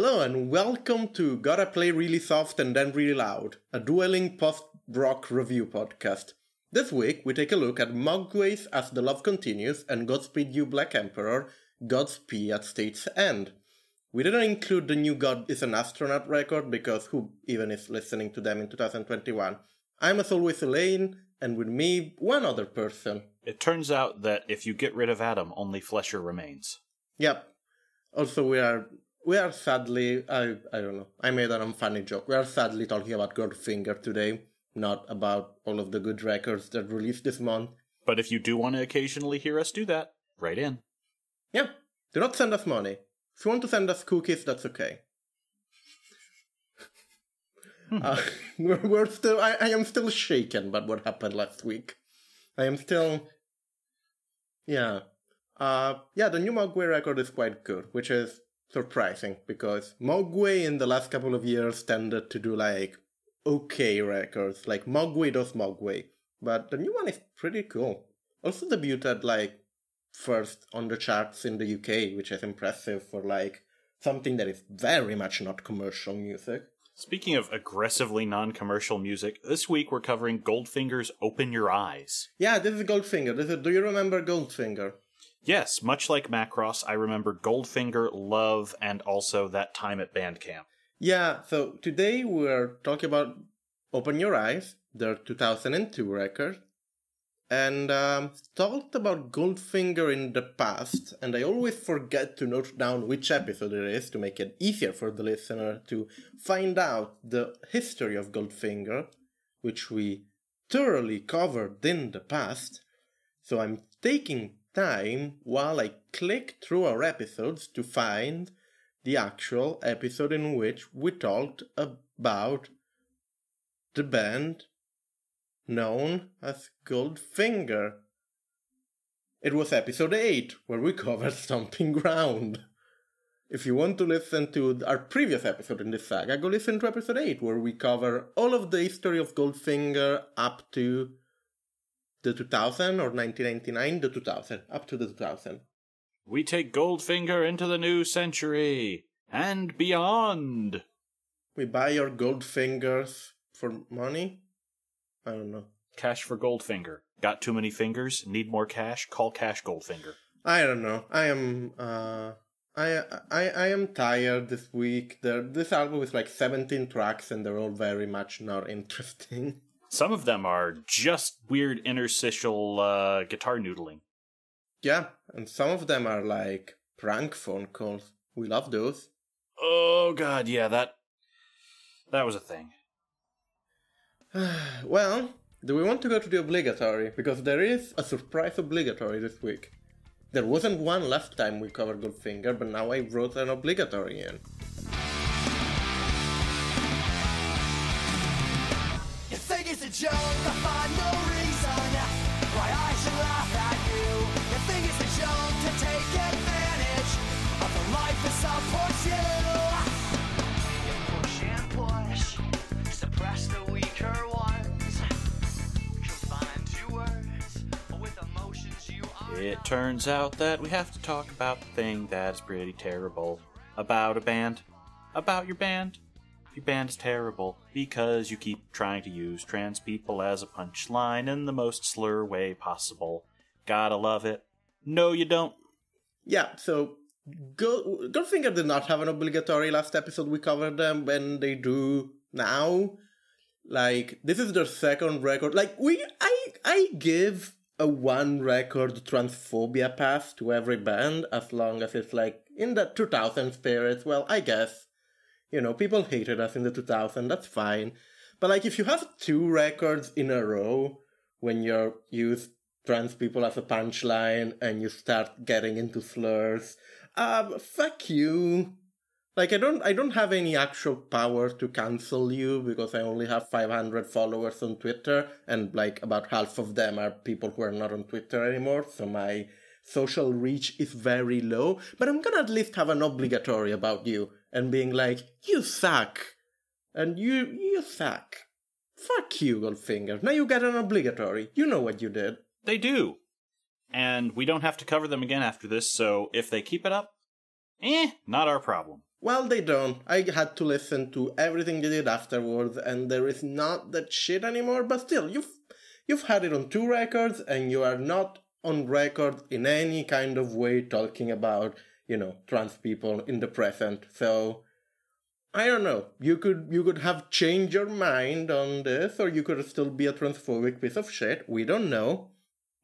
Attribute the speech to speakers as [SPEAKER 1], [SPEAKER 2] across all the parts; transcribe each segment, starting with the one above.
[SPEAKER 1] Hello and welcome to Gotta Play Really Soft and Then Really Loud, a dueling post-rock review podcast. This week we take a look at Mogwai's As the Love Continues and Godspeed You Black Emperor, God's Pee at State's End. We didn't include the new God is an Astronaut record because who even is listening to them in 2021? I'm as always Elaine, and with me, one other person.
[SPEAKER 2] It turns out that if you get rid of Adam, only Flesher remains.
[SPEAKER 1] Yep. Also, we are we are sadly I I don't know. I made an unfunny joke. We are sadly talking about Goldfinger today, not about all of the good records that released this month.
[SPEAKER 2] But if you do want to occasionally hear us do that, write in.
[SPEAKER 1] Yeah. Do not send us money. If you want to send us cookies, that's okay. uh, we're, we're still. I, I am still shaken by what happened last week. I am still. Yeah. Uh, yeah, the new Mogwai record is quite good, which is surprising because Mogwai in the last couple of years tended to do like okay records, like Mogwai does Mogwai, but the new one is pretty cool. Also debuted like first on the charts in the UK, which is impressive for like something that is very much not commercial music.
[SPEAKER 2] Speaking of aggressively non commercial music, this week we're covering Goldfinger's Open Your Eyes.
[SPEAKER 1] Yeah, this is Goldfinger. This is, do you remember Goldfinger?
[SPEAKER 2] Yes, much like Macross, I remember Goldfinger, Love, and also that time at Bandcamp.
[SPEAKER 1] Yeah, so today we're talking about Open Your Eyes, their 2002 record, and um, talked about Goldfinger in the past, and I always forget to note down which episode it is to make it easier for the listener to find out the history of Goldfinger, which we thoroughly covered in the past. So I'm taking time while I click through our episodes to find the actual episode in which we talked about the band known as Goldfinger. It was episode 8 where we covered Stomping Ground. If you want to listen to our previous episode in this saga, go listen to episode 8 where we cover all of the history of Goldfinger up to the 2000 or 1999, the 2000, up to the 2000.
[SPEAKER 2] We take Goldfinger into the new century and beyond.
[SPEAKER 1] We buy your Goldfingers for money? I don't know.
[SPEAKER 2] Cash for Goldfinger. Got too many fingers? Need more cash? Call Cash Goldfinger.
[SPEAKER 1] I don't know. I am uh I I I am tired this week. There this album is like 17 tracks and they're all very much not interesting.
[SPEAKER 2] Some of them are just weird interstitial uh, guitar noodling.
[SPEAKER 1] Yeah, and some of them are like prank phone calls. We love those.
[SPEAKER 2] Oh god, yeah, that that was a thing.
[SPEAKER 1] well, do we want to go to the obligatory? Because there is a surprise obligatory this week. There wasn't one last time we covered Goldfinger, but now I wrote an obligatory in.
[SPEAKER 2] It turns out that we have to talk about the thing that's pretty terrible about a band. About your band. Your band is terrible because you keep trying to use trans people as a punchline in the most slur way possible. Gotta love it. No, you don't.
[SPEAKER 1] Yeah, so Go- Goldfinger did not have an obligatory last episode. We covered them when they do now. Like this is their second record. Like we, I, I give a one record transphobia pass to every band as long as it's like in the 2000 spirit. Well, I guess you know people hated us in the 2000. That's fine. But like if you have two records in a row when you're used trans people as a punchline and you start getting into slurs. Um, fuck you. Like I don't I don't have any actual power to cancel you because I only have 500 followers on Twitter and like about half of them are people who are not on Twitter anymore so my social reach is very low but I'm to at least have an obligatory about you and being like you suck and you you suck. Fuck you Goldfinger. Now you get an obligatory. You know what you did.
[SPEAKER 2] They do. And we don't have to cover them again after this, so if they keep it up, eh, not our problem.
[SPEAKER 1] Well, they don't. I had to listen to everything they did afterwards, and there is not that shit anymore. But still, you've you've had it on two records, and you are not on record in any kind of way talking about you know trans people in the present. So I don't know. You could you could have changed your mind on this, or you could still be a transphobic piece of shit. We don't know.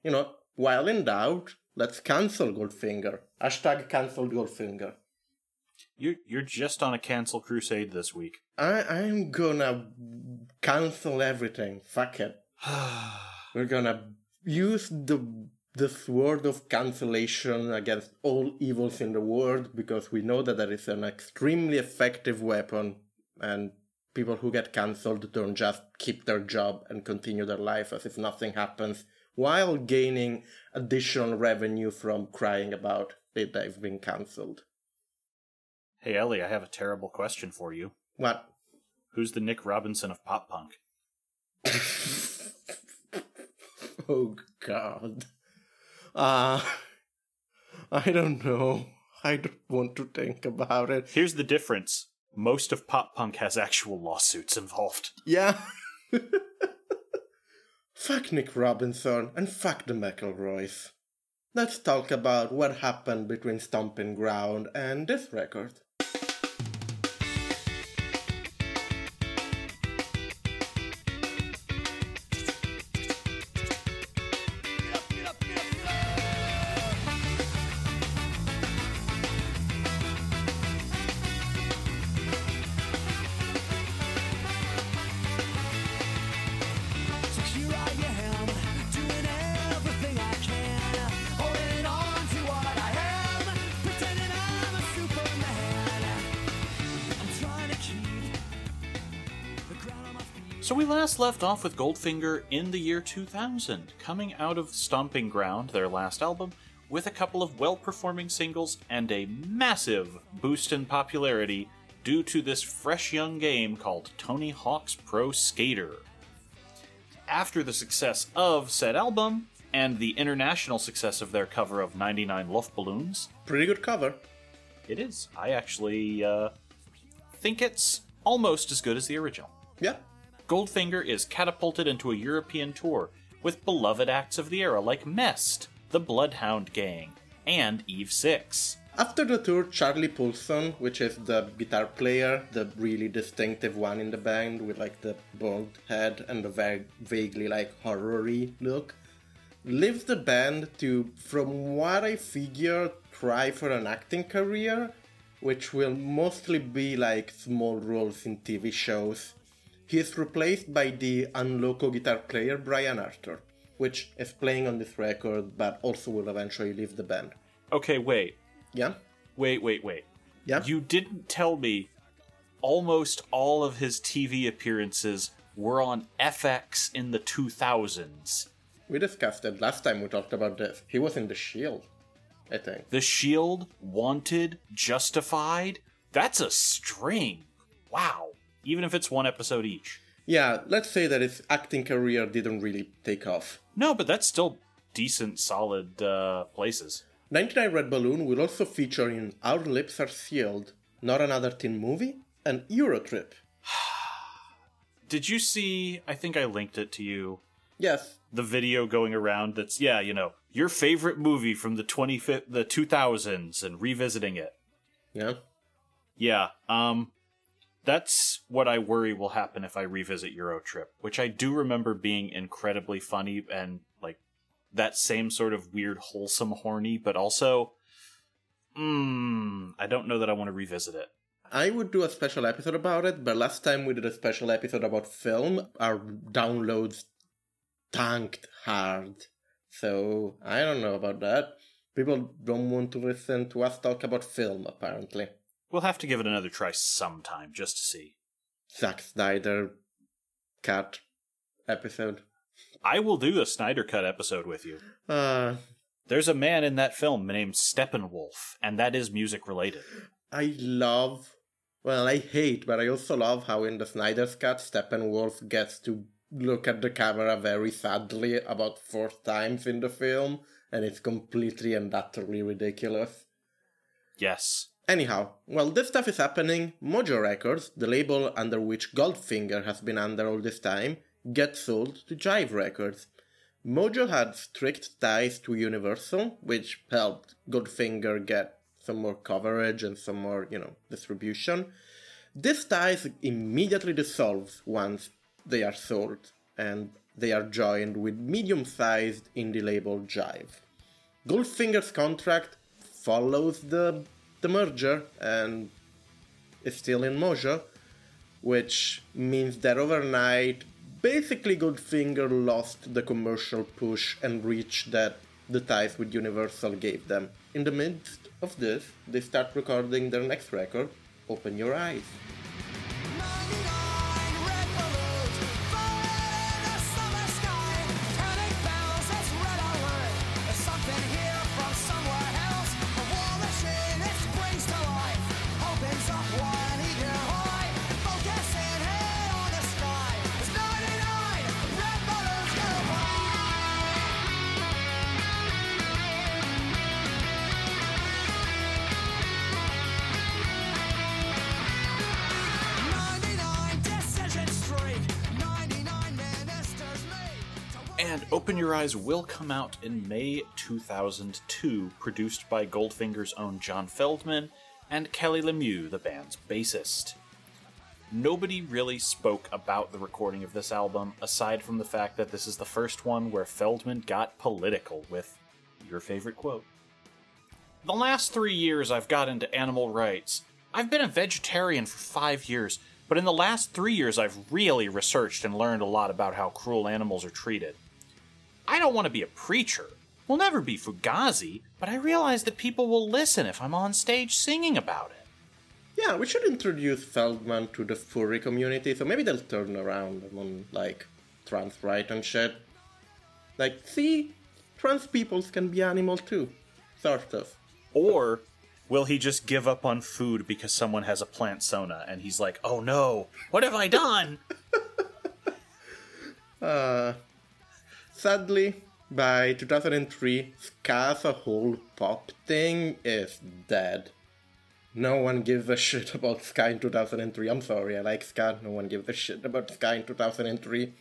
[SPEAKER 1] You know, while in doubt, let's cancel Goldfinger. Hashtag cancel Goldfinger.
[SPEAKER 2] You're, you're just on a cancel crusade this week.
[SPEAKER 1] I I'm gonna cancel everything. Fuck it. We're gonna use the the sword of cancellation against all evils in the world because we know that that is an extremely effective weapon and people who get cancelled don't just keep their job and continue their life as if nothing happens while gaining additional revenue from crying about that they've been cancelled.
[SPEAKER 2] Hey, Ellie, I have a terrible question for you.
[SPEAKER 1] What?
[SPEAKER 2] Who's the Nick Robinson of pop punk?
[SPEAKER 1] Oh god. Uh I don't know. I don't want to think about it.
[SPEAKER 2] Here's the difference. Most of pop punk has actual lawsuits involved.
[SPEAKER 1] Yeah. fuck Nick Robinson and fuck the McElroys. Let's talk about what happened between Stomping Ground and this record.
[SPEAKER 2] Left off with Goldfinger in the year 2000, coming out of Stomping Ground, their last album, with a couple of well performing singles and a massive boost in popularity due to this fresh young game called Tony Hawk's Pro Skater. After the success of said album, and the international success of their cover of 99 Luftballons,
[SPEAKER 1] Pretty good cover.
[SPEAKER 2] it is. I actually uh, think it's almost as good as the original.
[SPEAKER 1] Yeah.
[SPEAKER 2] Goldfinger is catapulted into a European tour with beloved acts of the era like Mest, the Bloodhound Gang, and Eve 6.
[SPEAKER 1] After the tour, Charlie Paulson, which is the guitar player, the really distinctive one in the band with like the bald head and the va- vaguely like horror-y look, leaves the band to, from what I figure, try for an acting career, which will mostly be like small roles in TV shows. He is replaced by the Unloco guitar player Brian Arthur, which is playing on this record but also will eventually leave the band.
[SPEAKER 2] Okay, wait.
[SPEAKER 1] Yeah?
[SPEAKER 2] Wait, wait, wait.
[SPEAKER 1] Yeah?
[SPEAKER 2] You didn't tell me almost all of his TV appearances were on FX in the 2000s.
[SPEAKER 1] We discussed it last time we talked about this. He was in The Shield, I think.
[SPEAKER 2] The Shield, Wanted, Justified? That's a string. Wow. Even if it's one episode each.
[SPEAKER 1] Yeah, let's say that his acting career didn't really take off.
[SPEAKER 2] No, but that's still decent, solid uh, places.
[SPEAKER 1] 99 Red Balloon will also feature in Our Lips Are Sealed, Not Another Teen Movie, and Eurotrip.
[SPEAKER 2] Did you see? I think I linked it to you.
[SPEAKER 1] Yes,
[SPEAKER 2] The video going around that's yeah, you know, your favorite movie from the twenty the two thousands and revisiting it.
[SPEAKER 1] yeah.
[SPEAKER 2] Yeah, um, that's what I worry will happen if I revisit Euro Trip, which I do remember being incredibly funny and like that same sort of weird, wholesome, horny, but also, mm, I don't know that I want to revisit it.
[SPEAKER 1] I would do a special episode about it, but last time we did a special episode about film, our downloads tanked hard. So I don't know about that. People don't want to listen to us talk about film, apparently.
[SPEAKER 2] We'll have to give it another try sometime just to see.
[SPEAKER 1] Zack Snyder Cut episode.
[SPEAKER 2] I will do a Snyder Cut episode with you.
[SPEAKER 1] Uh,
[SPEAKER 2] There's a man in that film named Steppenwolf, and that is music related.
[SPEAKER 1] I love, well, I hate, but I also love how in the Snyder's Cut, Steppenwolf gets to look at the camera very sadly about four times in the film, and it's completely and utterly ridiculous.
[SPEAKER 2] Yes.
[SPEAKER 1] Anyhow, while this stuff is happening, Mojo Records, the label under which Goldfinger has been under all this time, gets sold to Jive Records. Mojo had strict ties to Universal, which helped Goldfinger get some more coverage and some more, you know, distribution. This ties immediately dissolves once they are sold, and they are joined with medium-sized indie label Jive. Goldfinger's contract follows the the merger and is still in Mojo, which means that overnight, basically Goldfinger lost the commercial push and reach that the ties with Universal gave them. In the midst of this, they start recording their next record, Open Your Eyes.
[SPEAKER 2] Will come out in May 2002, produced by Goldfinger's own John Feldmann and Kelly Lemieux, the band's bassist. Nobody really spoke about the recording of this album, aside from the fact that this is the first one where Feldmann got political with your favorite quote. The last three years I've got into animal rights. I've been a vegetarian for five years, but in the last three years I've really researched and learned a lot about how cruel animals are treated. I don't want to be a preacher. We'll never be Fugazi, but I realize that people will listen if I'm on stage singing about it.
[SPEAKER 1] Yeah, we should introduce Feldmann to the furry community, so maybe they'll turn around on, like, trans right and shit. Like, see, trans peoples can be animals too. Sort of.
[SPEAKER 2] Or will he just give up on food because someone has a plant sona and he's like, oh no, what have I done?
[SPEAKER 1] Uh, Sadly, by 2003, ska as a whole pop thing is dead. No one gives a shit about ska in 2003. I'm sorry, I like ska. No one gives a shit about ska in 2003.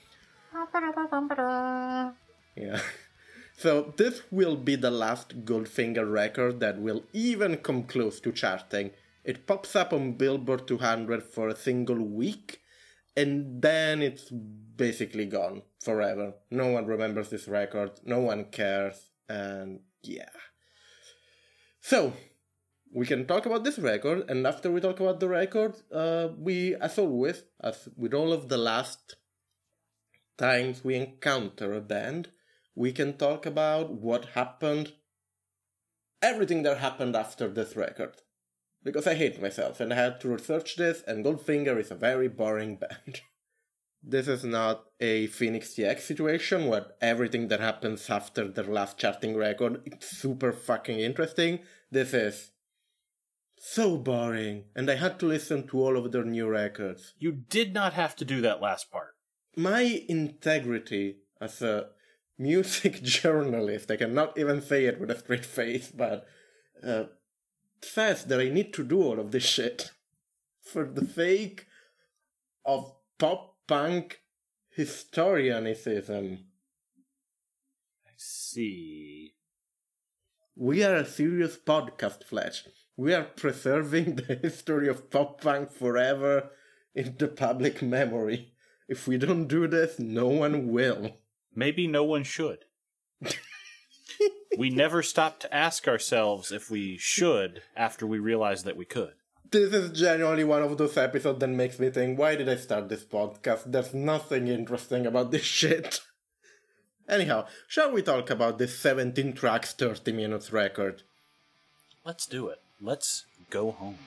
[SPEAKER 1] Yeah. So this will be the last Goldfinger record that will even come close to charting. It pops up on Billboard 200 for a single week, and then it's basically gone forever. No one remembers this record, no one cares, and yeah. So, we can talk about this record, and after we talk about the record, uh, we, as always, as with all of the last times we encounter a band, we can talk about what happened, everything that happened after this record. Because I hate myself and I had to research this, and Goldfinger is a very boring band. This is not a Phoenix TX situation where everything that happens after their last charting record is super fucking interesting. This is so boring, and I had to listen to all of their new records
[SPEAKER 2] You did not have to do that last part.
[SPEAKER 1] my integrity as a music journalist, I cannot even say it with a straight face, but uh, says that I need to do all of this shit for the sake of pop punk historianicism.
[SPEAKER 2] I see.
[SPEAKER 1] We are a serious podcast, Fletch. We are preserving the history of pop punk forever in the public memory. If we don't do this, no one will.
[SPEAKER 2] Maybe no one should. we never stop to ask ourselves if we should after we realize that we could.
[SPEAKER 1] This is genuinely one of those episodes that makes me think, why did I start this podcast? There's nothing interesting about this shit. Anyhow, shall we talk about this 17 tracks, 30 minutes record?
[SPEAKER 2] Let's do it. Let's go home.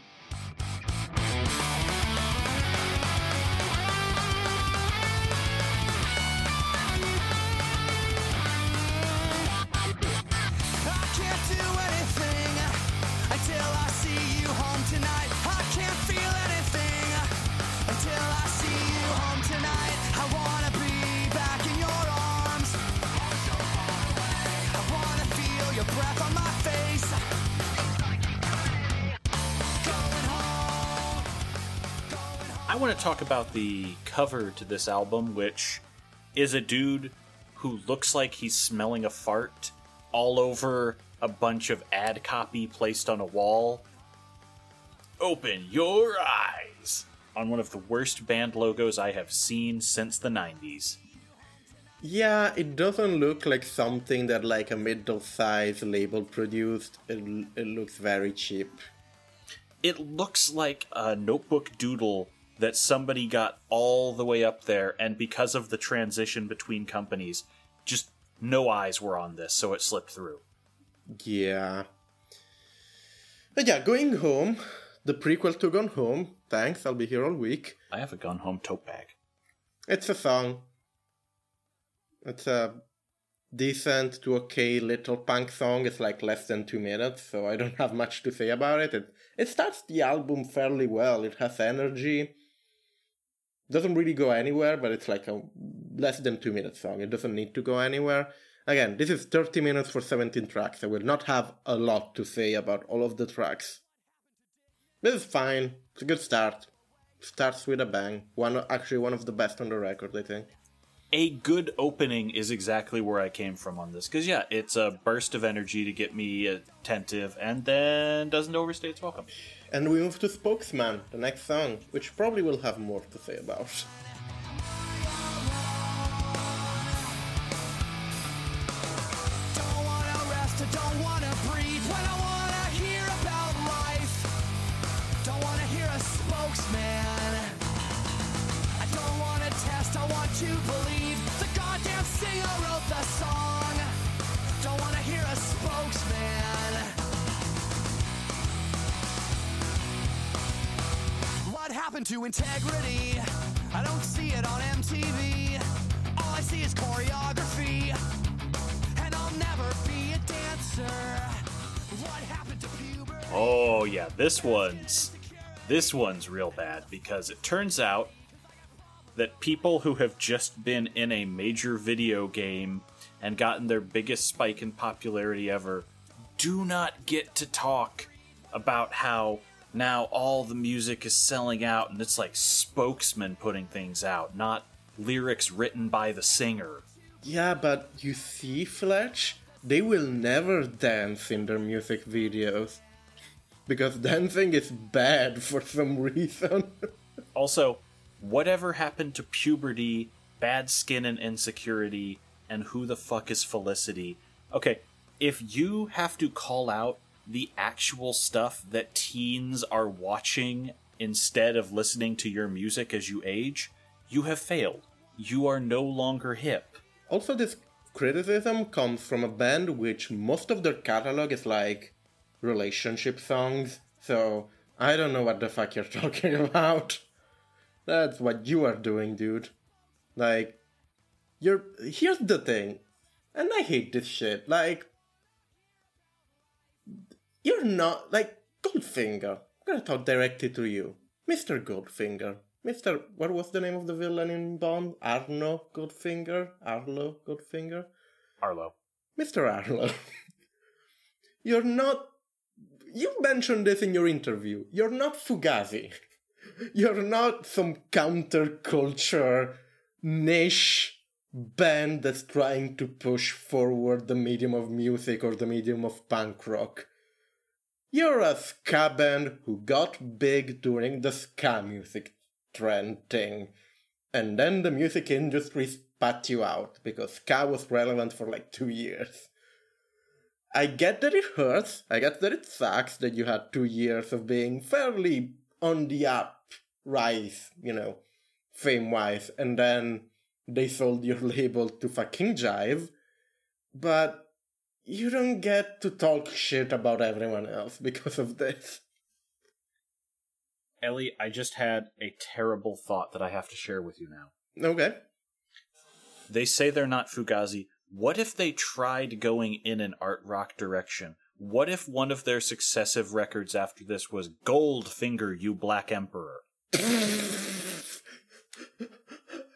[SPEAKER 3] I
[SPEAKER 2] want to talk about the cover to this album, which is a dude who looks like he's smelling a fart all over a bunch of ad copy placed on a wall. Open your eyes! On one of the worst band logos I have seen since the 90s.
[SPEAKER 1] Yeah, it doesn't look like something that like a middle-sized label produced. It, it looks very cheap.
[SPEAKER 2] It looks like a notebook doodle that somebody got all the way up there, and because of the transition between companies, just no eyes were on this, so it slipped through.
[SPEAKER 1] Yeah. But yeah, going home, the prequel to Gone Home. Thanks, I'll be here all week.
[SPEAKER 2] I have a Gone home tote bag.
[SPEAKER 1] It's a song. It's a decent to okay little punk song. It's like less than two minutes, so I don't have much to say about it. It, it starts the album fairly well. It has energy. Doesn't really go anywhere, but it's like a less than two minute song. It doesn't need to go anywhere. Again, this is 30 minutes for 17 tracks. I will not have a lot to say about all of the tracks. This is fine. It's a good start. Starts with a bang. One actually one of the best on the record, I think.
[SPEAKER 2] A good opening is exactly where I came from on this. Because, yeah, it's a burst of energy to get me attentive and then doesn't overstay its welcome.
[SPEAKER 1] And we move to Spokesman, the next song, which probably will have more to say about.
[SPEAKER 3] Don't wanna rest, I don't happened to integrity? I don't see it on MTV. All I see is choreography. And I'll never be a dancer.
[SPEAKER 2] Oh, yeah, this one's. This one's real bad because it turns out that people who have just been in a major video game and gotten their biggest spike in popularity ever do not get to talk about how now all the music is selling out and it's like spokesmen putting things out, not lyrics written by the singer.
[SPEAKER 1] Yeah, but you see, Fletch, they will never dance in their music videos. Because dancing is bad for some reason.
[SPEAKER 2] Also, whatever happened to puberty, bad skin and insecurity, and who the fuck is Felicity? Okay, if you have to call out the actual stuff that teens are watching instead of listening to your music as you age, you have failed. You are no longer hip.
[SPEAKER 1] also, this criticism comes from a band which most of their catalog is like relationship songs, so I don't know what the fuck you're talking about. That's what you are doing, dude. Like, you're. Here's the thing, and I hate this shit. Like, you're not. Like, Goldfinger. I'm gonna talk directly to you. Mr. Goldfinger. Mr. What was the name of the villain in Bond? Arno Goldfinger? Arlo Goldfinger?
[SPEAKER 2] Arlo.
[SPEAKER 1] Mr. Arlo. You're not. You mentioned this in your interview. You're not Fugazi. You're not some counterculture niche band that's trying to push forward the medium of music or the medium of punk rock. You're a ska band who got big during the ska music trend thing. And then the music industry spat you out because ska was relevant for like two years. I get that it hurts. I get that it sucks that you had two years of being fairly on the up rise, you know, fame wise, and then they sold your label to fucking Jive, but you don't get to talk shit about everyone else because of this.
[SPEAKER 2] Ellie, I just had a terrible thought that I have to share with you now.
[SPEAKER 1] Okay.
[SPEAKER 2] They say they're not Fugazi. What if they tried going in an art rock direction? What if one of their successive records after this was Goldfinger, You Black Emperor?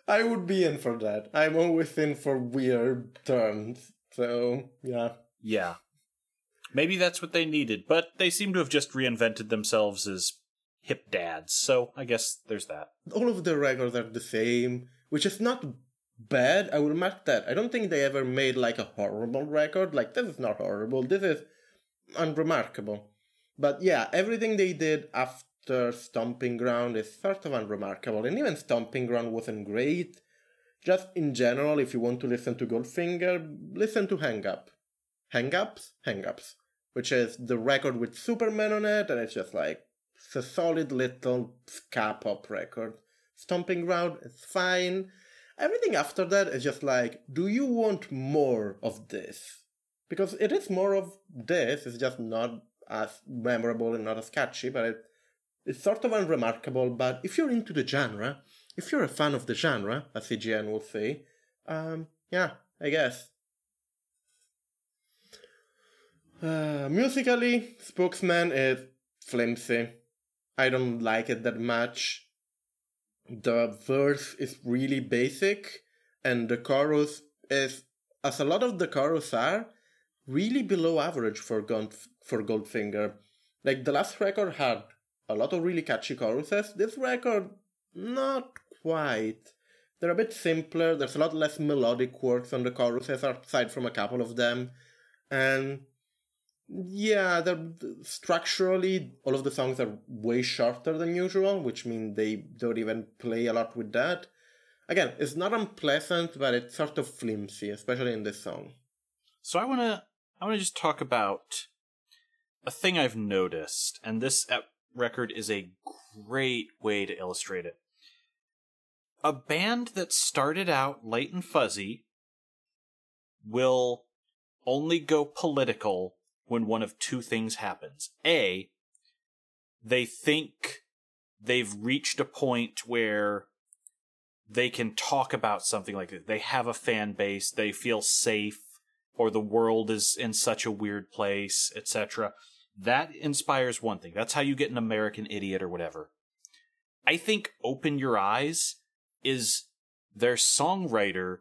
[SPEAKER 1] I would be in for that. I'm always in for weird terms. So, yeah.
[SPEAKER 2] Yeah. Maybe that's what they needed, but they seem to have just reinvented themselves as hip dads, so I guess there's that.
[SPEAKER 1] All of the records are the same, which is not bad. I will mark that. I don't think they ever made like a horrible record. Like, this is not horrible. This is unremarkable. But yeah, everything they did after Stomping Ground is sort of unremarkable. And even Stomping Ground wasn't great. Just in general, if you want to listen to Goldfinger, listen to Hang Up. Hang Ups? Hang Ups. Which is the record with Superman on it, and it's just like it's a solid little ska pop record. Stomping Ground is fine. Everything after that is just like, do you want more of this? Because it is more of this, it's just not as memorable and not as catchy, but it, it's sort of unremarkable. But if you're into the genre, if you're a fan of the genre, as CGN will say, um, yeah, I guess. Uh, musically, Spokesman is flimsy. I don't like it that much. The verse is really basic, and the chorus is, as a lot of the chorus are, really below average for Gold, for Goldfinger. Like the last record had a lot of really catchy choruses. This record, not quite. They're a bit simpler. There's a lot less melodic works on the choruses, aside from a couple of them, and yeah, they're structurally all of the songs are way shorter than usual, which means they don't even play a lot with that. Again, it's not unpleasant, but it's sort of flimsy, especially in this song.
[SPEAKER 2] So I want to I want to just talk about a thing I've noticed, and this uh, record is a great way to illustrate it. A band that started out light and fuzzy will only go political when one of two things happens. A, they think they've reached a point where they can talk about something like that. They have a fan base, they feel safe, or the world is in such a weird place, etc. That inspires one thing. That's how you get an American idiot or whatever. I think Open Your Eyes is their songwriter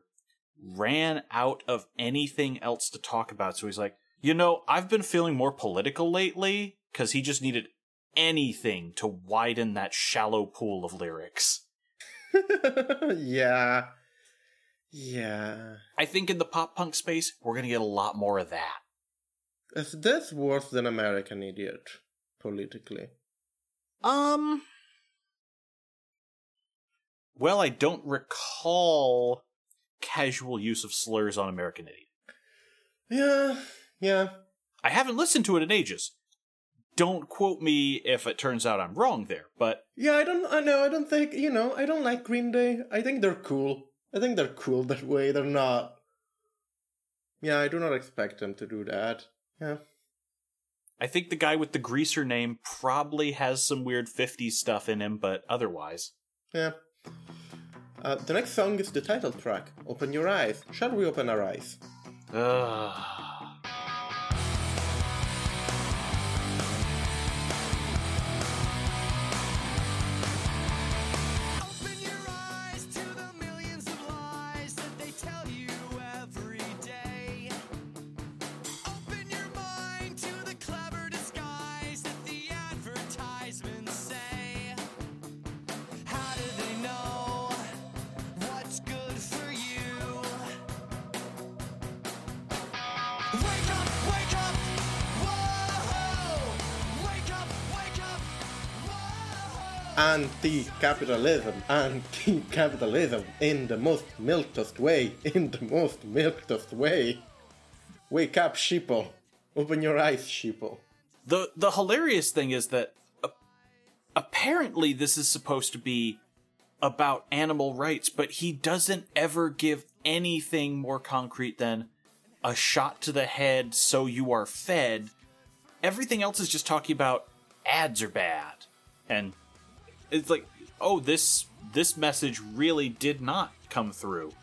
[SPEAKER 2] ran out of anything else to talk about. So he's like, you know, I've been feeling more political lately because he just needed anything to widen that shallow pool of lyrics.
[SPEAKER 1] yeah. Yeah.
[SPEAKER 2] I think in the pop punk space, we're going to get a lot more of that.
[SPEAKER 1] Is this worse than American Idiot, politically?
[SPEAKER 2] Um. Well, I don't recall casual use of slurs on American Idiot.
[SPEAKER 1] Yeah, yeah.
[SPEAKER 2] I haven't listened to it in ages. Don't quote me if it turns out I'm wrong there, but
[SPEAKER 1] Yeah, I don't, I know, I don't think, you know, I don't like Green Day. I think they're cool. I think they're cool that way. They're not. Yeah, I do not expect them to do that. Yeah.
[SPEAKER 2] I think the guy with the greaser name probably has some weird 50s stuff in him, but otherwise.
[SPEAKER 1] Yeah. Uh, the next song is the title track, Open Your Eyes. Shall we open our eyes? Anti-capitalism, anti-capitalism, in the most milktoast way, in the most milktoast way. Wake up, sheeple. Open your eyes, sheeple.
[SPEAKER 2] The the hilarious thing is that uh, apparently this is supposed to be about animal rights, but he doesn't ever give anything more concrete than a shot to the head so you are fed. Everything else is just talking about ads are bad. And it's like, oh, this this message really did not come through.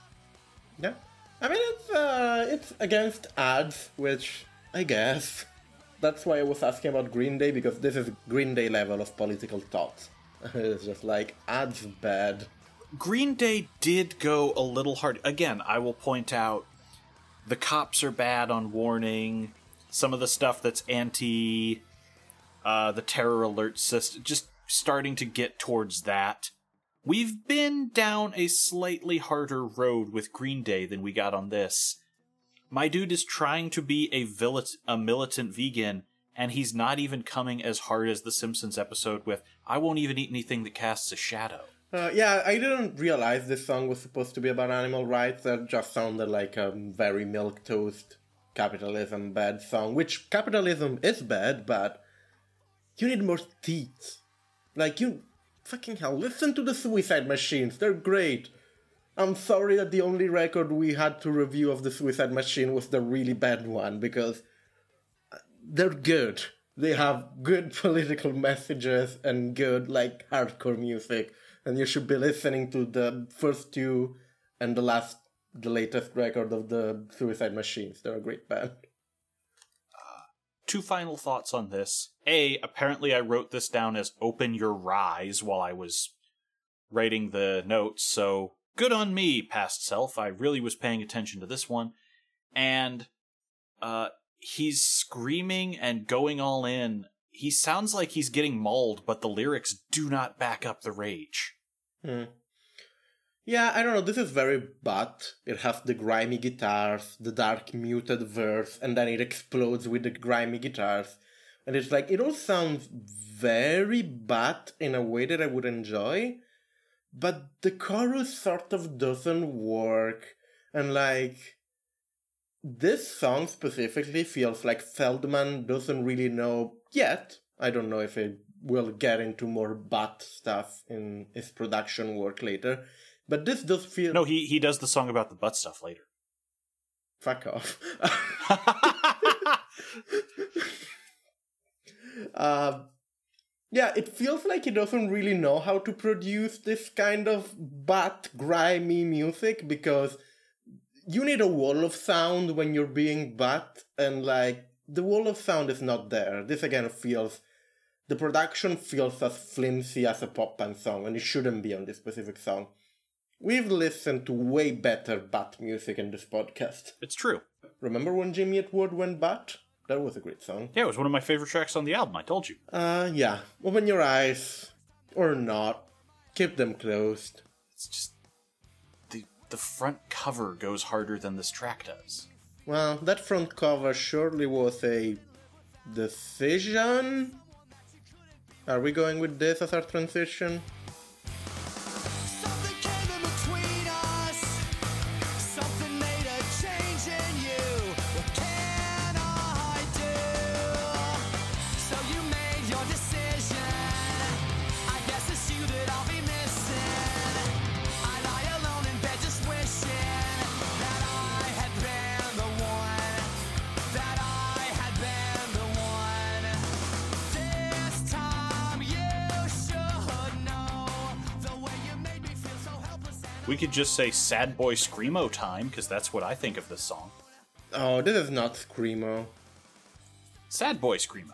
[SPEAKER 1] Yeah. I mean, it's uh, it's against ads, which I guess that's why I was asking about Green Day because this is Green Day level of political thought. it's just like ads bad.
[SPEAKER 2] Green Day did go a little hard. Again, I will point out the cops are bad on warning. Some of the stuff that's anti uh, the terror alert system, just starting to get towards that. We've been down a slightly harder road with Green Day than we got on this. My dude is trying to be a, villet- a militant vegan, and he's not even coming as hard as the Simpsons episode with, I won't even eat anything that casts a shadow.
[SPEAKER 1] Uh, yeah, I didn't realize this song was supposed to be about animal rights. That just sounded like a very milk toast capitalism bad song. Which capitalism is bad, but you need more teeth. Like you, fucking hell, listen to the Suicide Machines. They're great. I'm sorry that the only record we had to review of the Suicide Machine was the really bad one because uh, they're good. They have good political messages and good like hardcore music, and you should be listening to the first two and the last, the latest record of the Suicide Machines. They're a great band.
[SPEAKER 2] Two final thoughts on this. A, apparently I wrote this down as open your eyes while I was writing the notes, so good on me, past self. I really was paying attention to this one. And uh he's screaming and going all in. He sounds like he's getting mauled, but the lyrics do not back up the rage.
[SPEAKER 1] Hmm. Yeah, I don't know. This is very but. It has the grimy guitars, the dark muted verse, and then it explodes with the grimy guitars. And it's like, it all sounds very but in a way that I would enjoy. But the chorus sort of doesn't work. And like, this song specifically feels like Feldmann doesn't really know yet. I don't know if it will get into more but stuff in his production work later. But this does feel
[SPEAKER 2] No, he he does the song about the butt stuff later.
[SPEAKER 1] fuck off. uh, yeah, it feels like he doesn't really know how to produce this kind of butt grimy music because you need a wall of sound when you're being butt, and like the wall of sound is not there. This again feels the production feels as flimsy as a pop punk song, and it shouldn't be on this specific song. We've listened to way better bat music in this podcast.
[SPEAKER 2] It's true.
[SPEAKER 1] Remember when Jimmy Eat World went bat? That was a great song.
[SPEAKER 2] Yeah, it was one of my favorite tracks on the album, I told you.
[SPEAKER 1] Uh, yeah. Open your eyes. Or not. Keep them closed.
[SPEAKER 2] It's just the the front cover goes harder than this track does.
[SPEAKER 1] Well, that front cover surely was a decision. Are we going with this as our transition?
[SPEAKER 2] We could just say sad boy screamo time because that's what I think of this song.
[SPEAKER 1] Oh, this is not Screamo.
[SPEAKER 2] Sad boy screamo.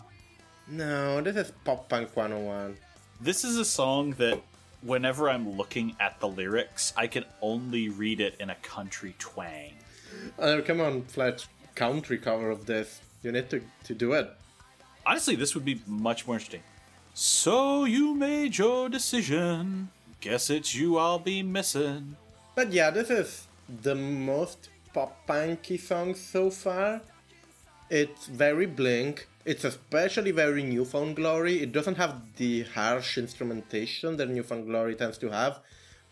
[SPEAKER 1] No, this is Pop Punk 101.
[SPEAKER 2] This is a song that whenever I'm looking at the lyrics, I can only read it in a country twang.
[SPEAKER 1] Uh, come on, Fletch. Country cover of this. You need to, to do it.
[SPEAKER 2] Honestly, this would be much more interesting. So you made your decision. Guess it's you I'll be missing.
[SPEAKER 1] But yeah, this is the most pop punky song so far. It's very Blink. It's especially very New Found Glory. It doesn't have the harsh instrumentation that New Found Glory tends to have,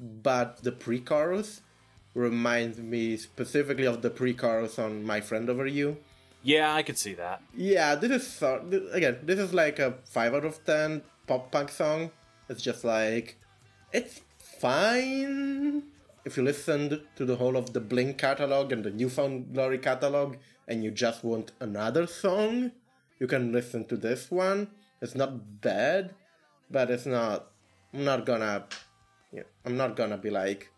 [SPEAKER 1] but the pre-chorus reminds me specifically of the pre-chorus on My Friend Over You.
[SPEAKER 2] Yeah, I could see that.
[SPEAKER 1] Yeah, this is again. This is like a five out of ten pop punk song. It's just like it's fine. If you listened to the whole of the Blink catalog and the New Found Glory catalog and you just want another song, you can listen to this one. It's not bad, but it's not. I'm not gonna. You know, I'm not gonna be like,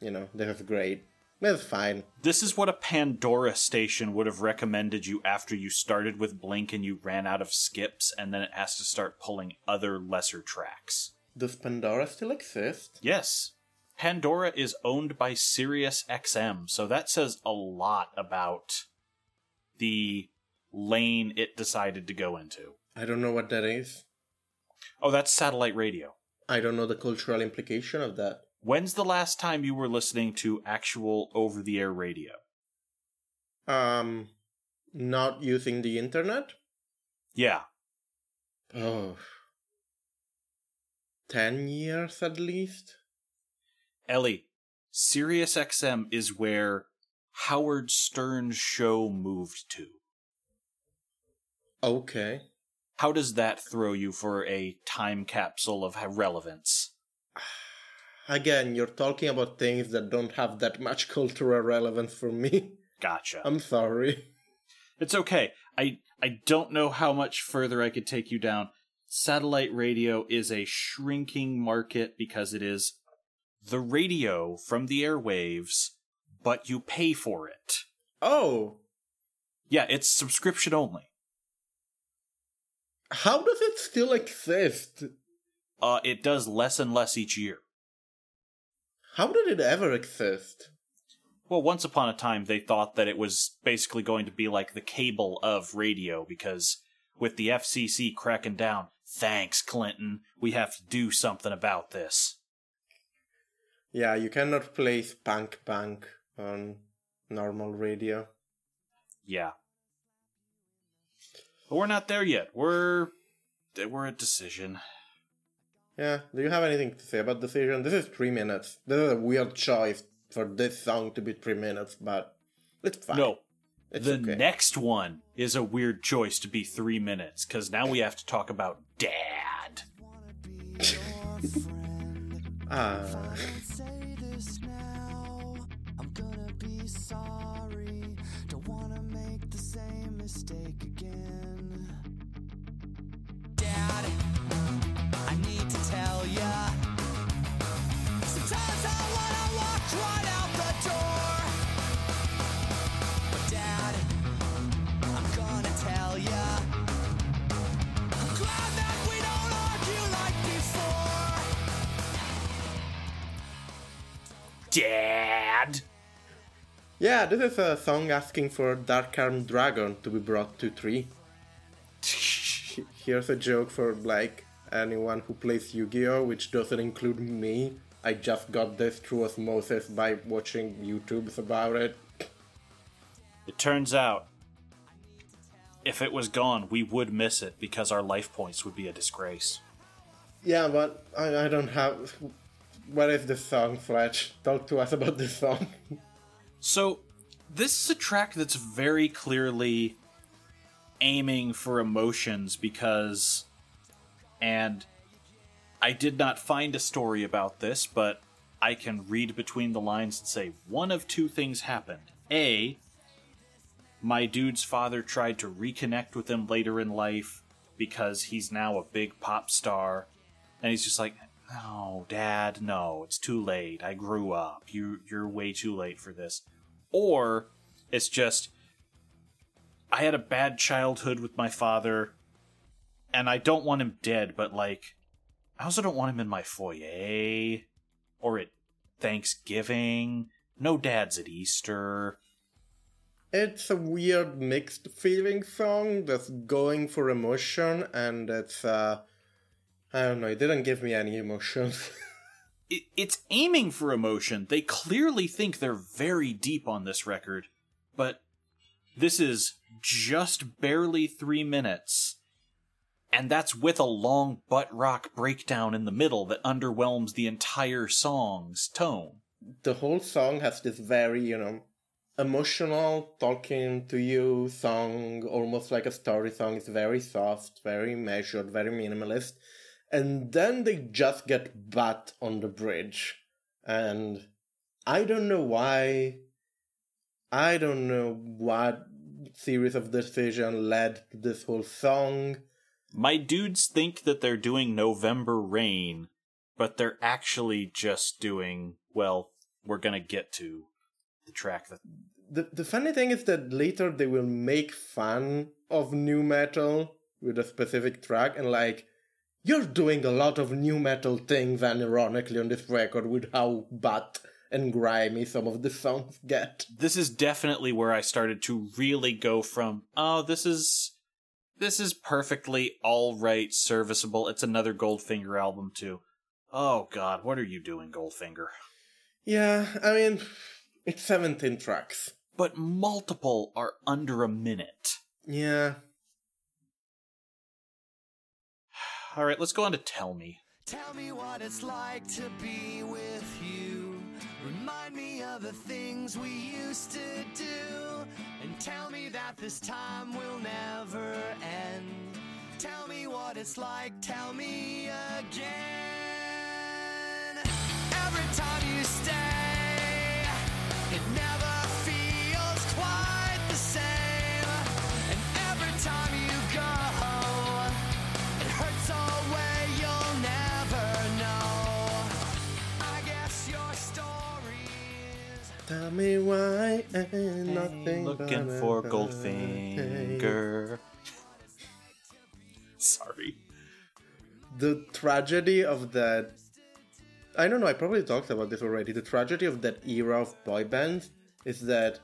[SPEAKER 1] you know, this is great. It's fine.
[SPEAKER 2] This is what a Pandora station would have recommended you after you started with Blink and you ran out of skips, and then it has to start pulling other lesser tracks.
[SPEAKER 1] Does Pandora still exist?
[SPEAKER 2] Yes. Pandora is owned by Sirius XM, so that says a lot about the lane it decided to go into.
[SPEAKER 1] I don't know what that is.
[SPEAKER 2] Oh, that's satellite radio.
[SPEAKER 1] I don't know the cultural implication of that.
[SPEAKER 2] When's the last time you were listening to actual over the air radio?
[SPEAKER 1] Um, not using the internet?
[SPEAKER 2] Yeah.
[SPEAKER 1] Oh. 10 years at least?
[SPEAKER 2] Ellie, Sirius XM is where Howard Stern's show moved to.
[SPEAKER 1] Okay.
[SPEAKER 2] How does that throw you for a time capsule of relevance?
[SPEAKER 1] Again, you're talking about things that don't have that much cultural relevance for me.
[SPEAKER 2] Gotcha.
[SPEAKER 1] I'm sorry.
[SPEAKER 2] It's okay. I I don't know how much further I could take you down. Satellite radio is a shrinking market because it is the radio from the airwaves, but you pay for it.
[SPEAKER 1] Oh,
[SPEAKER 2] Yeah, it's subscription only.
[SPEAKER 1] how does it still exist?
[SPEAKER 2] Uh it does less and less each year.
[SPEAKER 1] How did it ever exist?
[SPEAKER 2] Well, once upon a time, they thought that it was basically going to be like the cable of radio because with the FCC cracking down, thanks, Clinton, we have to do something about this.
[SPEAKER 1] Yeah, you cannot play Spunk Punk on normal radio.
[SPEAKER 2] Yeah. But we're not there yet. We're we're at decision.
[SPEAKER 1] Yeah, do you have anything to say about Decision? This is three minutes. This is a weird choice for this song to be three minutes, but it's fine.
[SPEAKER 2] No.
[SPEAKER 1] It's
[SPEAKER 2] the
[SPEAKER 1] okay.
[SPEAKER 2] next one is a weird choice to be three minutes, because now we have to talk about dad.
[SPEAKER 1] Ah,
[SPEAKER 3] say this
[SPEAKER 1] yeah, this is a song asking for Dark Armed Dragon to be brought to three. Here's a joke for like anyone who plays Yu-Gi-Oh, which doesn't include me. I just got this through osmosis by watching YouTubes about it.
[SPEAKER 2] It turns out, if it was gone, we would miss it because our life points would be a disgrace.
[SPEAKER 1] Yeah, but I, I don't have. What is this song, Fletch? Talk to us about this song.
[SPEAKER 2] So, this is a track that's very clearly aiming for emotions because. And I did not find a story about this, but I can read between the lines and say one of two things happened. A. My dude's father tried to reconnect with him later in life because he's now a big pop star. And he's just like, no, Dad, no, it's too late. I grew up. You, you're way too late for this. Or it's just, I had a bad childhood with my father, and I don't want him dead, but like, I also don't want him in my foyer or at Thanksgiving. No dads at Easter.
[SPEAKER 1] It's a weird mixed feeling song that's going for emotion, and it's, uh. I don't know, it didn't give me any emotions.
[SPEAKER 2] it, it's aiming for emotion. They clearly think they're very deep on this record, but this is just barely three minutes. And that's with a long butt rock breakdown in the middle that underwhelms the entire song's tone.
[SPEAKER 1] the whole song has this very, you know, emotional talking to you song, almost like a story song. It's very soft, very measured, very minimalist. And then they just get butt on the bridge. And I don't know why. I don't know what series of decision led to this whole song.
[SPEAKER 2] My dudes think that they're doing November Rain, but they're actually just doing, well, we're gonna get to the track that.
[SPEAKER 1] The, the funny thing is that later they will make fun of nu metal with a specific track and like you're doing a lot of nu metal things and ironically on this record with how butt and grimy some of the songs get.
[SPEAKER 2] This is definitely where I started to really go from, oh, this is. This is perfectly alright, serviceable. It's another Goldfinger album, too. Oh god, what are you doing, Goldfinger?
[SPEAKER 1] Yeah, I mean, it's 17 tracks.
[SPEAKER 2] But multiple are under a minute.
[SPEAKER 1] Yeah.
[SPEAKER 2] Alright, let's go on to Tell Me.
[SPEAKER 3] Tell me what it's like to be with you. Remind me of the things we used to do. And tell me that this time will never end. Tell me what it's like, tell me again. Every time you stay,
[SPEAKER 1] Tell me why ain't nothing
[SPEAKER 2] Looking
[SPEAKER 1] but
[SPEAKER 2] for Goldfinger. Sorry.
[SPEAKER 1] the tragedy of that I don't know, I probably talked about this already. The tragedy of that era of boy bands is that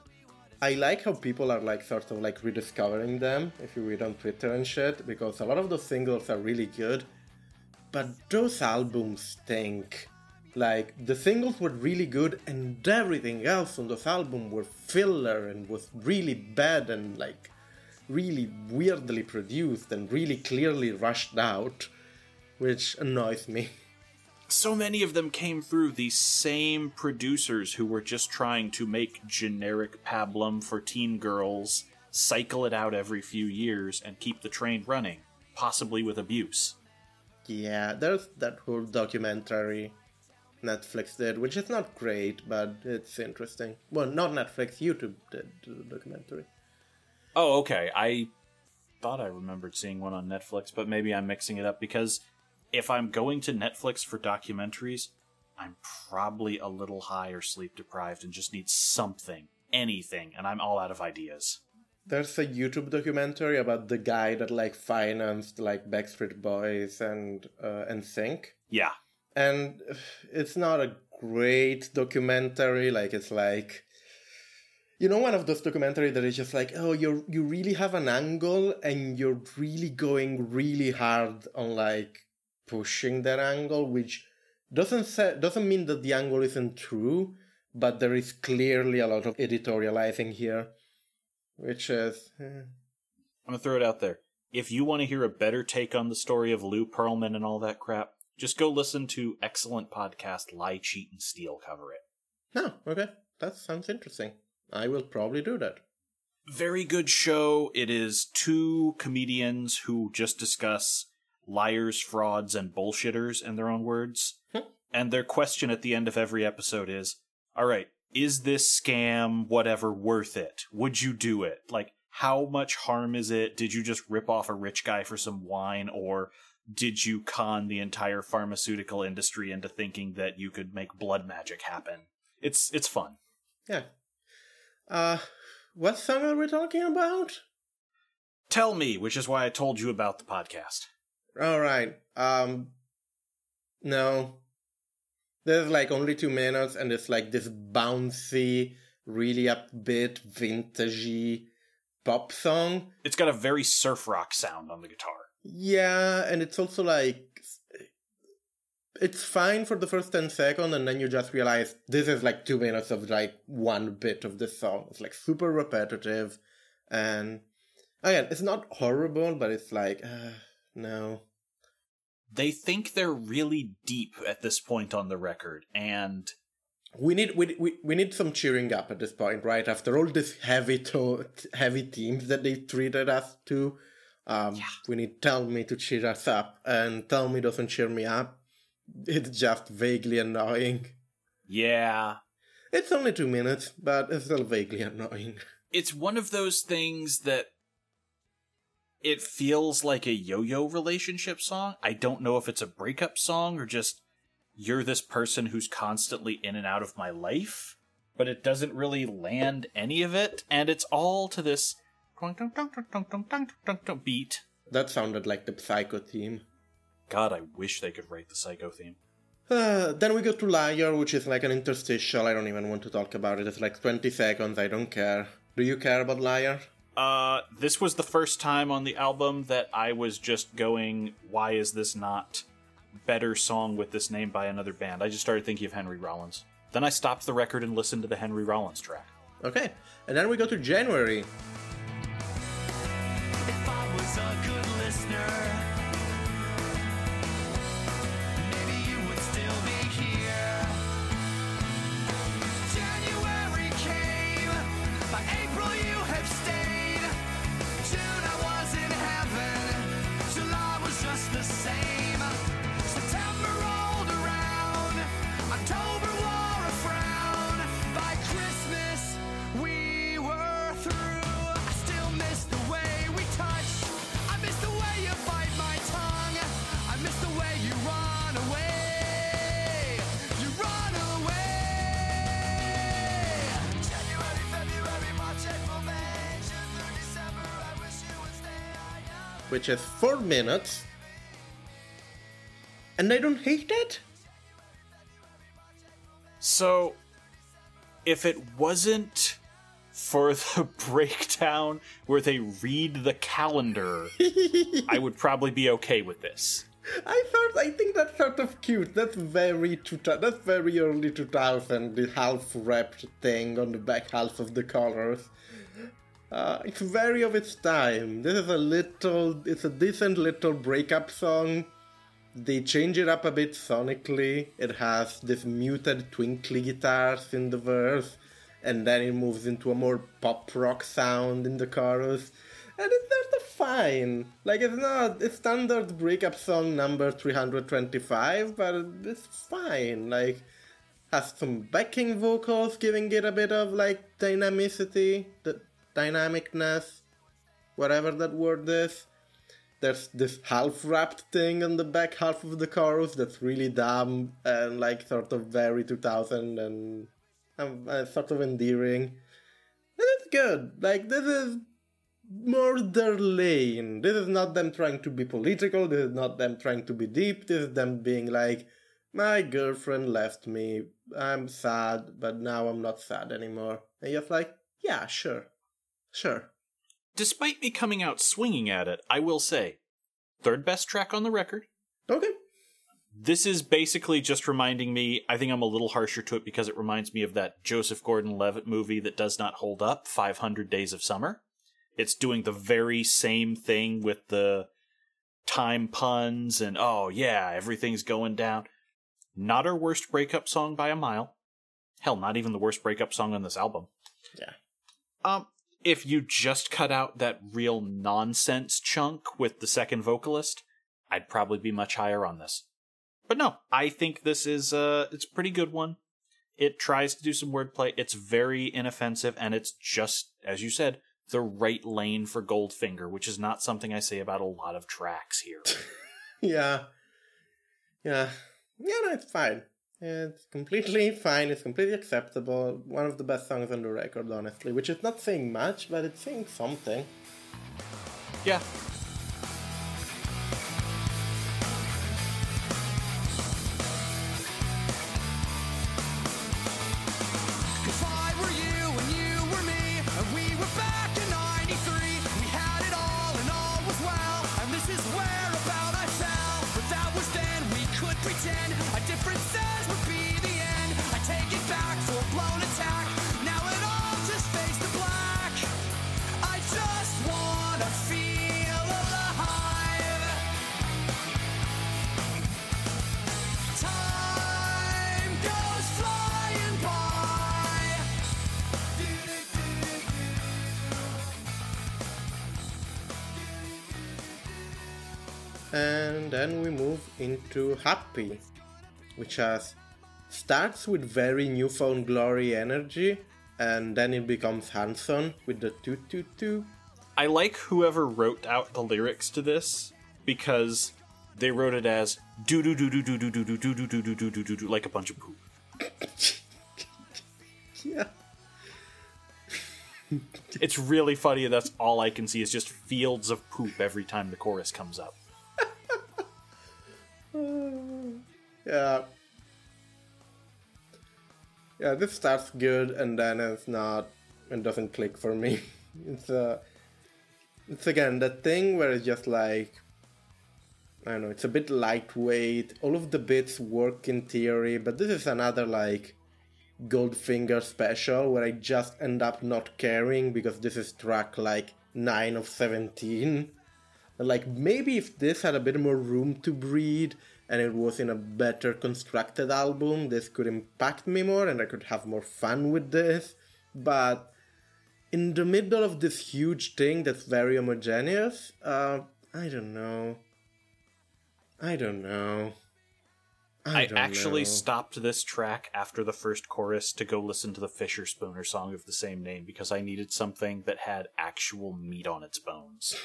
[SPEAKER 1] I like how people are like sort of like rediscovering them if you read on Twitter and shit, because a lot of those singles are really good, but those albums stink. Like the singles were really good and everything else on those album were filler and was really bad and like really weirdly produced and really clearly rushed out, which annoys me.
[SPEAKER 2] So many of them came through these same producers who were just trying to make generic pablum for teen girls, cycle it out every few years, and keep the train running, possibly with abuse.
[SPEAKER 1] Yeah, there's that whole documentary Netflix did, which is not great, but it's interesting. Well, not Netflix, YouTube did the documentary.
[SPEAKER 2] Oh, okay. I thought I remembered seeing one on Netflix, but maybe I'm mixing it up because if I'm going to Netflix for documentaries, I'm probably a little high or sleep deprived and just need something, anything, and I'm all out of ideas.
[SPEAKER 1] There's a YouTube documentary about the guy that like financed like Backstreet Boys and uh, NSYNC.
[SPEAKER 2] Yeah.
[SPEAKER 1] And it's not a great documentary like it's like you know one of those documentaries that is just like oh you you really have an angle and you're really going really hard on like pushing that angle which doesn't say, doesn't mean that the angle isn't true but there is clearly a lot of editorializing here which is eh.
[SPEAKER 2] I'm gonna throw it out there. If you want to hear a better take on the story of Lou Pearlman and all that crap, just go listen to excellent podcast Lie, Cheat, and Steal cover it.
[SPEAKER 1] no okay that sounds interesting i will probably do that
[SPEAKER 2] Very good show. It is two comedians who just discuss liars, frauds, and bullshitters in their own words.
[SPEAKER 1] Hmm.
[SPEAKER 2] and their question at the end of every episode is, all right, is this scam, whatever, worth it? Would you do it? Like, how much harm is it? Did you just rip off a rich guy for some wine, or did you con the entire pharmaceutical industry into thinking that you could make blood magic happen? It's it's fun.
[SPEAKER 1] Yeah. Uh, what song are we talking about?
[SPEAKER 2] Tell me, which is why I told you about the podcast.
[SPEAKER 1] All right. Um, no. There's like only two minutes, and it's like this bouncy, really upbeat, vintagey pop song.
[SPEAKER 2] It's got a very surf rock sound on the guitar.
[SPEAKER 1] Yeah, and it's also like it's fine for the first 10 seconds and then you just realize this is like two minutes of like one bit of the song. It's like super repetitive and again it's not horrible but it's like uh, no.
[SPEAKER 2] They think they're really deep at this point on the record, and
[SPEAKER 1] we need we, we, we need some cheering up at this point right? After all this heavy to- heavy themes that they treated us to Um, When you tell me to cheer us up and tell me doesn't cheer me up, it's just vaguely annoying.
[SPEAKER 2] Yeah.
[SPEAKER 1] It's only two minutes, but it's still vaguely annoying.
[SPEAKER 2] It's one of those things that it feels like a yo-yo relationship song. I don't know if it's a breakup song or just you're this person who's constantly in and out of my life, but it doesn't really land any of it and it's all to this beat.
[SPEAKER 1] That sounded like the Psycho theme.
[SPEAKER 2] God, I wish they could write the psycho theme.
[SPEAKER 1] Uh, then we go to Liar, which is like an interstitial. I don't even want to talk about it. It's like 20 seconds. I don't care. Do you care about Liar?
[SPEAKER 2] Uh, this was the first time on the album that I was just going, why is this not better song with this name by another band? I just started thinking of Henry Rollins. Then I stopped the record and listened to the Henry Rollins track.
[SPEAKER 1] Okay. And then we go to January. Which is four minutes. And I don't hate it.
[SPEAKER 2] So, if it wasn't for the breakdown where they read the calendar, I would probably be okay with this.
[SPEAKER 1] I thought I think that's sort of cute. That's very two, that's very early 2000. The half wrapped thing on the back half of the colors. Uh, it's very of its time. This is a little. It's a decent little breakup song. They change it up a bit sonically. It has this muted twinkly guitars in the verse, and then it moves into a more pop rock sound in the chorus. And it's sort of fine. Like, it's not a standard breakup song number 325, but it's fine. Like, has some backing vocals giving it a bit of, like, dynamicity, the dynamicness, whatever that word is there's this half wrapped thing on the back half of the chorus that's really dumb and like sort of very 2000 and um, uh, sort of endearing. And it's good. Like this is more their lane. This is not them trying to be political. This is not them trying to be deep. This is them being like, my girlfriend left me. I'm sad, but now I'm not sad anymore. And you're like, yeah, sure, sure.
[SPEAKER 2] Despite me coming out swinging at it, I will say, third best track on the record.
[SPEAKER 1] Okay.
[SPEAKER 2] This is basically just reminding me, I think I'm a little harsher to it because it reminds me of that Joseph Gordon Levitt movie that does not hold up, 500 Days of Summer. It's doing the very same thing with the time puns and, oh yeah, everything's going down. Not our worst breakup song by a mile. Hell, not even the worst breakup song on this album.
[SPEAKER 1] Yeah.
[SPEAKER 2] Um, if you just cut out that real nonsense chunk with the second vocalist, I'd probably be much higher on this. But no, I think this is uh it's a pretty good one. It tries to do some wordplay. It's very inoffensive and it's just as you said, the right lane for Goldfinger, which is not something I say about a lot of tracks here.
[SPEAKER 1] Yeah. Yeah. Yeah, no, it's fine. It's completely fine. It's completely acceptable. One of the best songs on the record, honestly. Which is not saying much, but it's saying something.
[SPEAKER 2] yeah.
[SPEAKER 1] Happy, which has starts with very New Found Glory energy, and then it becomes Hanson with the toot toot toot.
[SPEAKER 2] I like whoever wrote out the lyrics to this because they wrote it as do do do do do do do do do do do do do do do like a bunch of poop.
[SPEAKER 1] Yeah.
[SPEAKER 2] It's really funny. That's all I can see is just fields of poop every time the chorus comes up.
[SPEAKER 1] Yeah. Yeah, this starts good and then it's not it doesn't click for me. It's uh it's again that thing where it's just like I don't know, it's a bit lightweight. All of the bits work in theory, but this is another like Goldfinger special where I just end up not caring because this is track like 9 of 17. And, Like maybe if this had a bit more room to breathe and it was in a better constructed album, this could impact me more and I could have more fun with this. But in the middle of this huge thing that's very homogeneous, uh, I don't know. I don't know.
[SPEAKER 2] I,
[SPEAKER 1] don't
[SPEAKER 2] actually
[SPEAKER 1] know.
[SPEAKER 2] stopped this track after the first chorus to go listen to the Fischerspooner song of the same name because I needed something that had actual meat on its bones.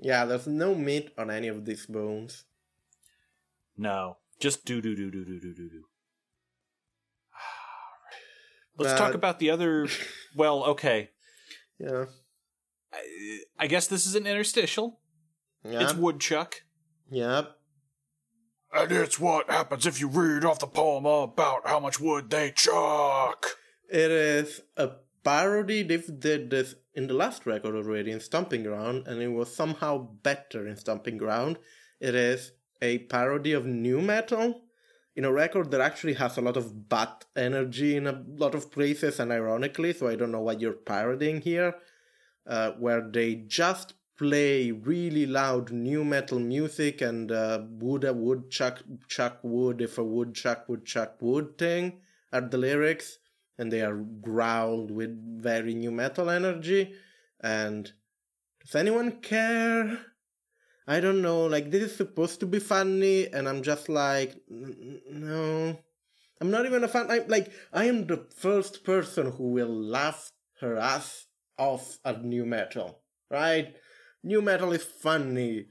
[SPEAKER 1] Yeah, there's no meat on any of these bones.
[SPEAKER 2] No, just do do do do do do do do. Let's
[SPEAKER 1] But-
[SPEAKER 2] talk about the other. Well, okay.
[SPEAKER 1] Yeah.
[SPEAKER 2] I, I guess this is an interstitial.
[SPEAKER 1] Yeah.
[SPEAKER 2] It's woodchuck.
[SPEAKER 1] Yep.
[SPEAKER 2] And it's what happens if you read off the poem about how much wood they chuck.
[SPEAKER 1] It is a parody. They did this in the last record already in Stomping Ground, and it was somehow better in Stomping Ground. It is a parody of nu metal in a record that actually has a lot of butt energy in a lot of places, and ironically, so I don't know what you're parodying here, uh, where they just play really loud nu metal music and uh, a woodchuck chuck wood if a woodchuck would chuck wood thing at the lyrics and they are growled with very nu metal energy. And does anyone care? I don't know like this is supposed to be funny and i'm just like "N- n- no. I'm not even a fan I'm like i am the first person who will laugh her ass off at nu metal right? Nu metal is funny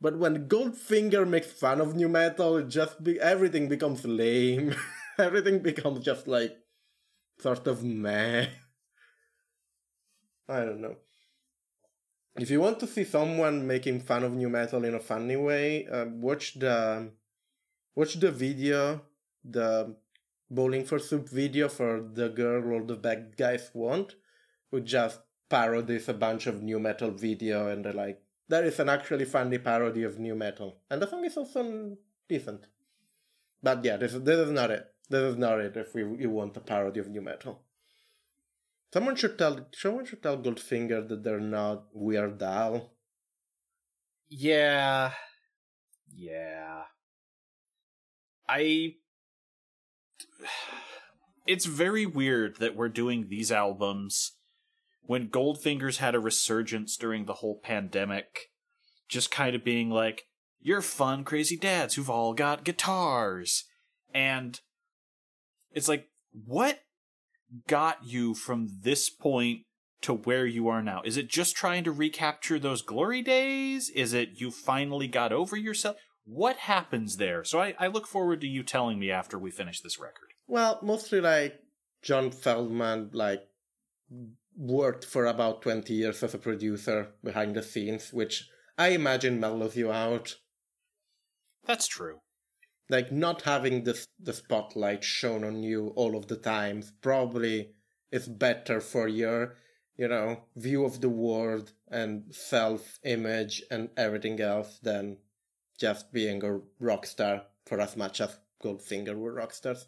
[SPEAKER 1] but when goldfinger makes fun of nu metal it just be everything becomes lame. Everything becomes just like sort of meh. I don't know. If you want to see someone making fun of nu metal in a funny way, uh, watch the watch the video, the bowling for soup video for the girl all the bad guys want, who just parodies a bunch of nu metal video, and they're like, "That is an actually funny parody of nu metal," and the song is also decent. But yeah, this this is not it. This is not it. If we you want a parody of nu metal, someone should tell someone should tell Goldfinger that they're not Weird Al.
[SPEAKER 2] Yeah. Yeah. I. It's very weird that we're doing these albums when Goldfingers had a resurgence during the whole pandemic, just kind of being like, you're fun, crazy dads who've all got guitars. And it's like, what got you from this point to where you are now? Is it just trying to recapture those glory days? Is it you finally got over yourself? What happens there? So I, I look forward to you telling me after we finish this record.
[SPEAKER 1] Well, mostly like John Feldmann, like worked for about twenty years as a producer behind the scenes, which I imagine mellows you out.
[SPEAKER 2] That's true.
[SPEAKER 1] Like not having the the spotlight shown on you all of the times probably is better for your you know view of the world and self image and everything else than just being a rock star for as much as Goldfinger were rock stars.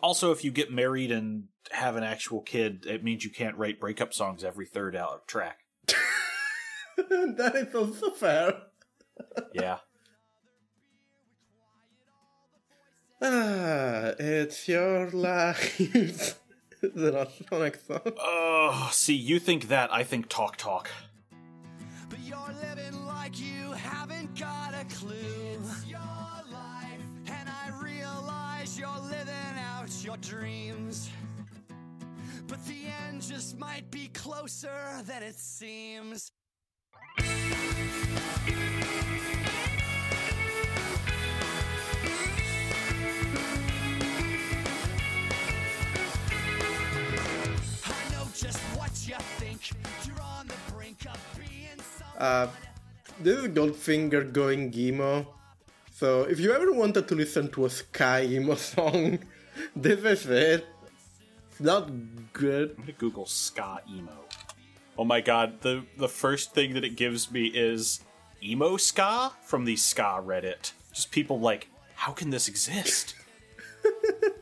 [SPEAKER 2] Also, if you get married and have an actual kid, it means you can't write breakup songs every third out track.
[SPEAKER 1] that is also fair.
[SPEAKER 2] Yeah.
[SPEAKER 1] Ah, it's your life. Is it a Sonic song?
[SPEAKER 2] Oh, see, you think that, I think talk talk.
[SPEAKER 3] But you're living like you haven't got a clue. It's your life, and I realize you're living out your dreams. But the end just might be closer than it seems.
[SPEAKER 1] Uh, this is Goldfinger going emo. So if you ever wanted to listen to a ska emo song, this is it. It's not good.
[SPEAKER 2] I'm gonna Google ska emo. Oh my god, the the first thing that it gives me is emo ska from the ska Reddit. Just people like, how can this exist?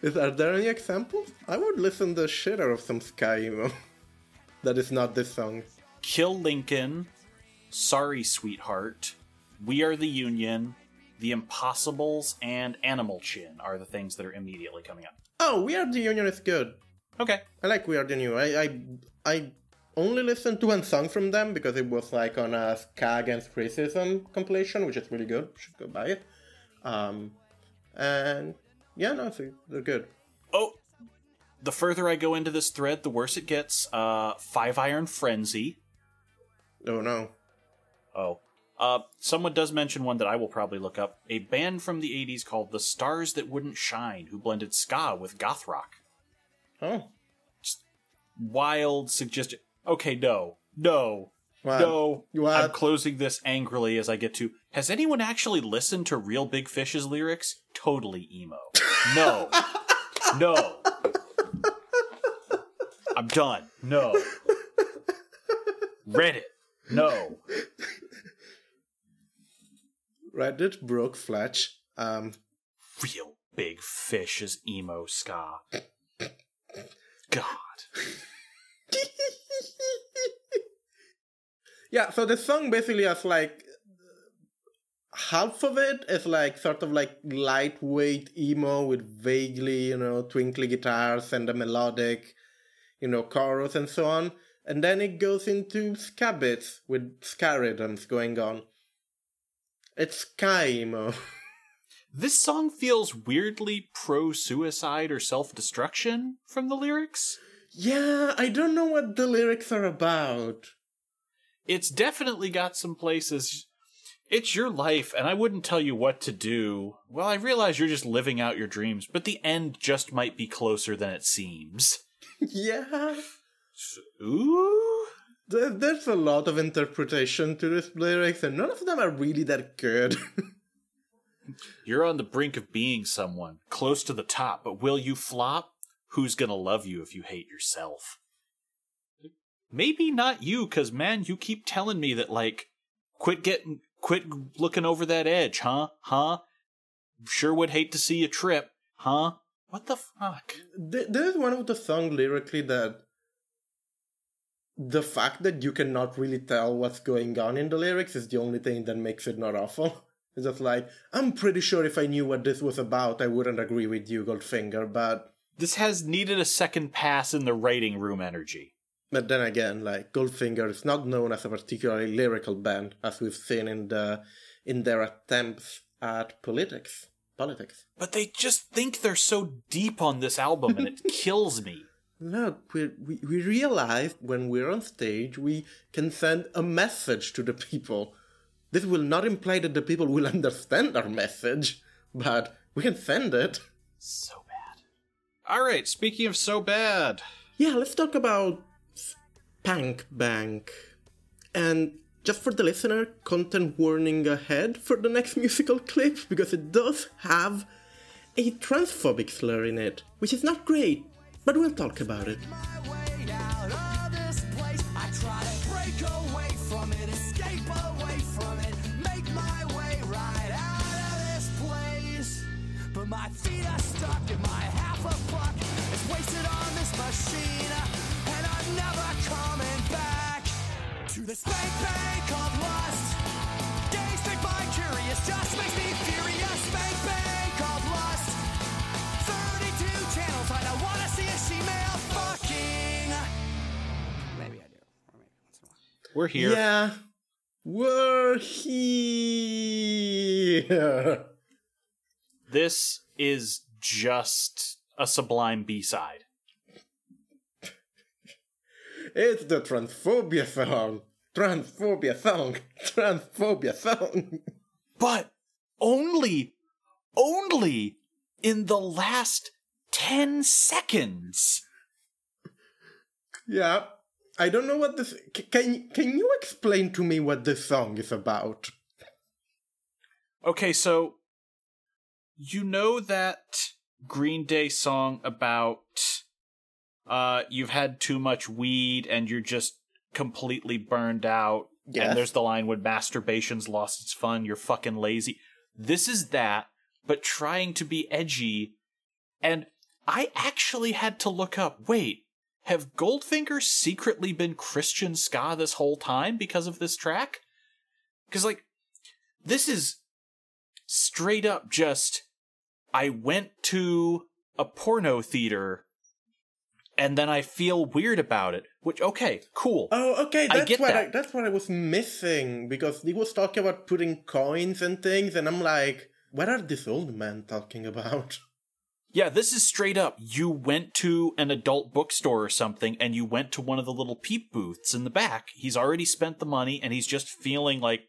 [SPEAKER 1] Is, are there any examples? I would listen the shit out of some ska emo. that is not this song.
[SPEAKER 2] Kill Lincoln, Sorry Sweetheart, We Are the Union, The Impossibles, and Animal Chin are the things that are immediately coming up.
[SPEAKER 1] Oh, We Are the Union is good.
[SPEAKER 2] Okay.
[SPEAKER 1] I like We Are the New. I, I I only listened to one song from them because it was like on a Ska Against Racism compilation, which is really good. Should go buy it. Um, and yeah, no, they're good.
[SPEAKER 2] Oh, the further I go into this thread, the worse it gets. Uh, Five Iron Frenzy.
[SPEAKER 1] Oh no.
[SPEAKER 2] Oh. Uh, someone does mention one that I will probably look up. A band from the 80s called The Stars That Wouldn't Shine, who blended ska with goth rock.
[SPEAKER 1] Oh, Just
[SPEAKER 2] Wild suggestion. Okay, no. No.
[SPEAKER 1] What?
[SPEAKER 2] No.
[SPEAKER 1] What?
[SPEAKER 2] I'm closing this angrily as I get to. Has anyone actually listened to Reel Big Fish's lyrics? Totally emo. No. no. I'm done. No. Reddit. No.
[SPEAKER 1] Reddit broke Fletch. Um,
[SPEAKER 2] Reel Big Fish is emo ska. God.
[SPEAKER 1] yeah, so the song basically has like half of it is like sort of like lightweight emo with vaguely, you know, twinkly guitars and a melodic, you know, chorus and so on. And then it goes into ska bits with ska rhythms going on. It's ska emo.
[SPEAKER 2] This song feels weirdly pro suicide or self destruction from the lyrics.
[SPEAKER 1] yeah, I don't know what the lyrics are about.
[SPEAKER 2] It's definitely got some places. It's your life, and I wouldn't tell you what to do. Well, I realize you're just living out your dreams, but the end just might be closer than it seems.
[SPEAKER 1] yeah.
[SPEAKER 2] Ooh.
[SPEAKER 1] There's a lot of interpretation to this lyrics, and none of them are really that good.
[SPEAKER 2] You're on the brink of being someone, close to the top, but will you flop? Who's gonna love you if you hate yourself? Maybe not you, cause man, you keep telling me that, like, quit getting, quit looking over that edge, huh? Huh? Sure would hate to see you trip, huh? What the fuck?
[SPEAKER 1] This There's one of the song lyrically that the fact that you cannot really tell what's going on in the lyrics is the only thing that makes it not awful. It's just like, I'm pretty sure if I knew what this was about, I wouldn't agree with you, Goldfinger, but
[SPEAKER 2] This has needed a second pass in the writing room energy.
[SPEAKER 1] But then again, like Goldfinger is not known as a particularly lyrical band, as we've seen in the in their attempts at politics. Politics.
[SPEAKER 2] But they just think they're so deep on this album and it kills me.
[SPEAKER 1] Look, we, we, we realized when we're on stage, we can send a message to the people. This will not imply that the people will understand our message, but we can send it.
[SPEAKER 2] So bad. Alright, speaking of so bad.
[SPEAKER 1] Yeah, let's talk about Spank Bank. And just for the listener, content warning ahead for the next musical clip, because it does have a transphobic slur in it, which is not great, but we'll talk about it.
[SPEAKER 3] my feet are stuck and my half a buck is wasted on this machine, never coming back to the spank bank of lust. Gay, spank, by curious, just makes me furious. Spank bank of lust. 32 channels, I don't wanna see a she-male fucking. Maybe I do. Or maybe once in a while.
[SPEAKER 2] We're here.
[SPEAKER 1] Yeah, we're here.
[SPEAKER 2] This is just a sublime B side.
[SPEAKER 1] It's the transphobia song. Transphobia song. Transphobia song.
[SPEAKER 2] But only, only in the last 10 seconds.
[SPEAKER 1] yeah. I don't know what this. Can can you explain to me what this song is about?
[SPEAKER 2] Okay, so you know that Green Day song about uh you've had too much weed and you're just completely burned out.
[SPEAKER 1] Yes.
[SPEAKER 2] And there's the line when masturbation's lost its fun, you're fucking lazy. This is that, but trying to be edgy. And I actually had to look up, wait, have Goldfinger secretly been Christian ska this whole time because of this track? Cuz like this is straight up just I went to a porno theater and then I feel weird about it. Which okay, cool.
[SPEAKER 1] Oh, okay.
[SPEAKER 2] I get
[SPEAKER 1] what I
[SPEAKER 2] that.
[SPEAKER 1] that's what I was missing because he was talking about putting coins and things, and I'm like, what are these old men talking about?
[SPEAKER 2] Yeah, this is straight up. You went to an adult bookstore or something and you went to one of the little peep booths in the back. He's already spent the money and he's just feeling like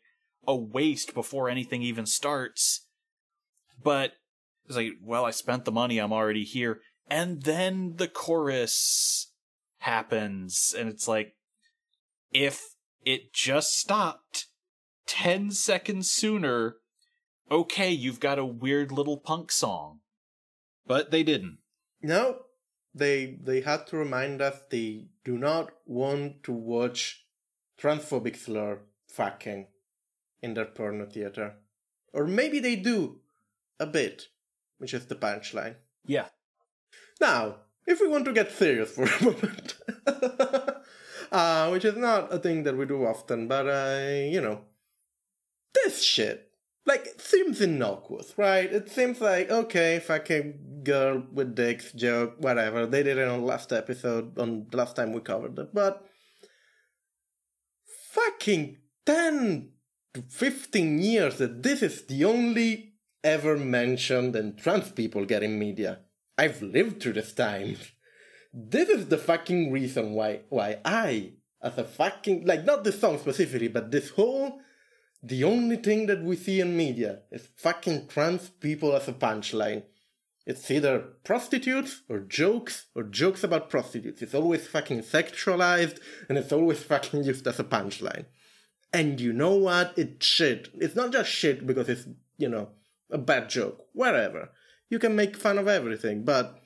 [SPEAKER 2] a waste before anything even starts. But it's like, well, I spent the money, I'm already here. And then the chorus happens and it's like, if it just stopped 10 seconds sooner, okay, you've got a weird little punk song. But they didn't.
[SPEAKER 1] No, they they had to remind us they do not want to watch transphobic slur fucking in their porno theater, or maybe they do a bit, which is the punchline.
[SPEAKER 2] Yeah.
[SPEAKER 1] Now, if we want to get serious for a moment, uh, which is not a thing that we do often, but uh, you know, this shit like it seems innocuous, right? It seems like okay, fucking girl with dicks joke, whatever. They did it on last episode, on the last time we covered it, but fucking ten to fifteen years that this is the only ever mentioned and trans people get in media. I've lived through this time. This is the fucking reason why why I, as a fucking like not this song specifically, but this whole the only thing that we see in media is fucking trans people as a punchline. It's either prostitutes or jokes or jokes about prostitutes. It's always fucking sexualized and it's always fucking used as a punchline. And you know what? It's shit. It's not just shit because it's, you know, a bad joke. Whatever. You can make fun of everything, but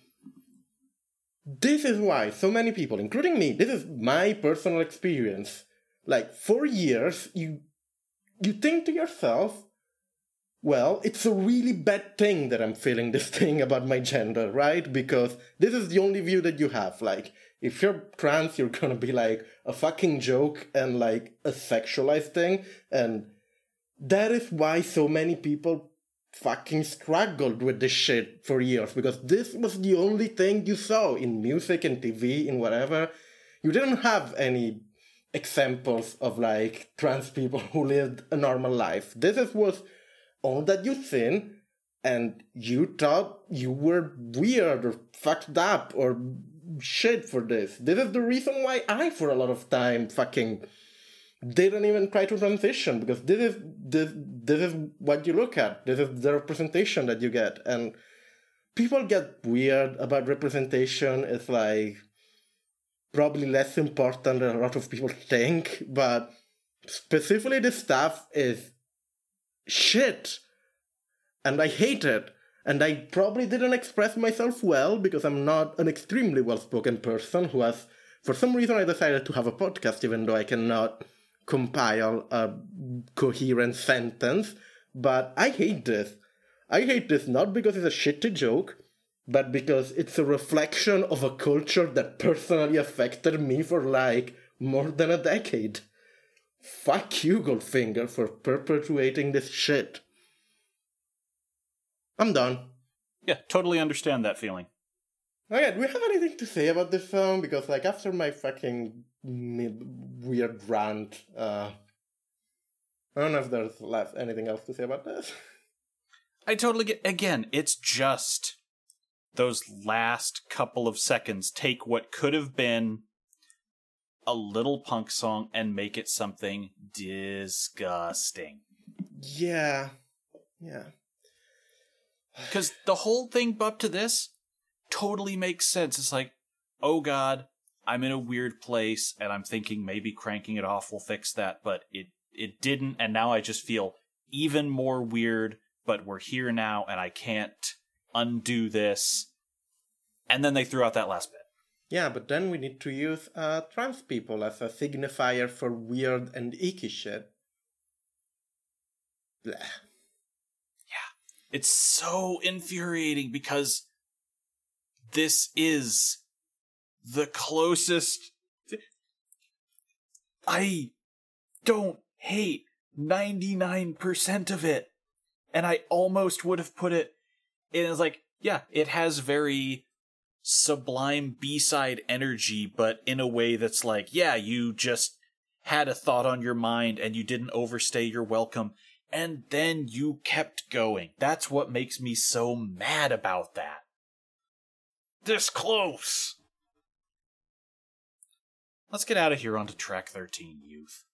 [SPEAKER 1] this is why so many people, including me, this is my personal experience. Like, for years, you you think to yourself, well, it's a really bad thing that I'm feeling this thing about my gender, right? Because this is the only view that you have. Like, if you're trans, you're gonna be like a fucking joke and like a sexualized thing. And that is why so many people fucking struggled with this shit for years. Because this was the only thing you saw in music and TV, in whatever. You didn't have any examples of like trans people who lived a normal life. This is was all that you seen, and you thought you were weird or fucked up or shit for this. This is the reason why I, for a lot of time, fucking didn't even try to transition because this is this this is what you look at. This is the representation that you get, and people get weird about representation. It's like probably less important than a lot of people think, but specifically this stuff is shit. And I hate it. And I probably didn't express myself well because I'm not an extremely well spoken person who has, for some reason, I decided to have a podcast even though I cannot compile a coherent sentence. But I hate this. I hate this not because it's a shitty joke, but because it's a reflection of a culture that personally affected me for like more than a decade. Fuck you, Goldfinger, for perpetuating this shit. I'm done.
[SPEAKER 2] Yeah, totally understand that feeling.
[SPEAKER 1] Okay, do we have anything to say about this song? Because, like, after my fucking weird rant, uh, I don't know if there's left anything else to say about this.
[SPEAKER 2] I totally get. Again, it's just those last couple of seconds take what could have been a little punk song and make it something disgusting.
[SPEAKER 1] Yeah. Yeah.
[SPEAKER 2] Because the whole thing up to this totally makes sense. It's like, oh god, I'm in a weird place, and I'm thinking maybe cranking it off will fix that, but it it didn't, and now I just feel even more weird. But we're here now, and I can't undo this. And then they threw out that last bit.
[SPEAKER 1] Yeah, but then we need to use uh, trans people as a signifier for weird and icky shit. Blech. Yeah.
[SPEAKER 2] It's so infuriating because this is the closest. I don't hate 99% of it. And I almost would have put it in as like, yeah, it has very sublime B-side energy, but in a way that's like, yeah, you just had a thought on your mind and you didn't overstay your welcome and then you kept going. That's what makes me so mad about that. This close. Let's get out of here onto track 13, youth.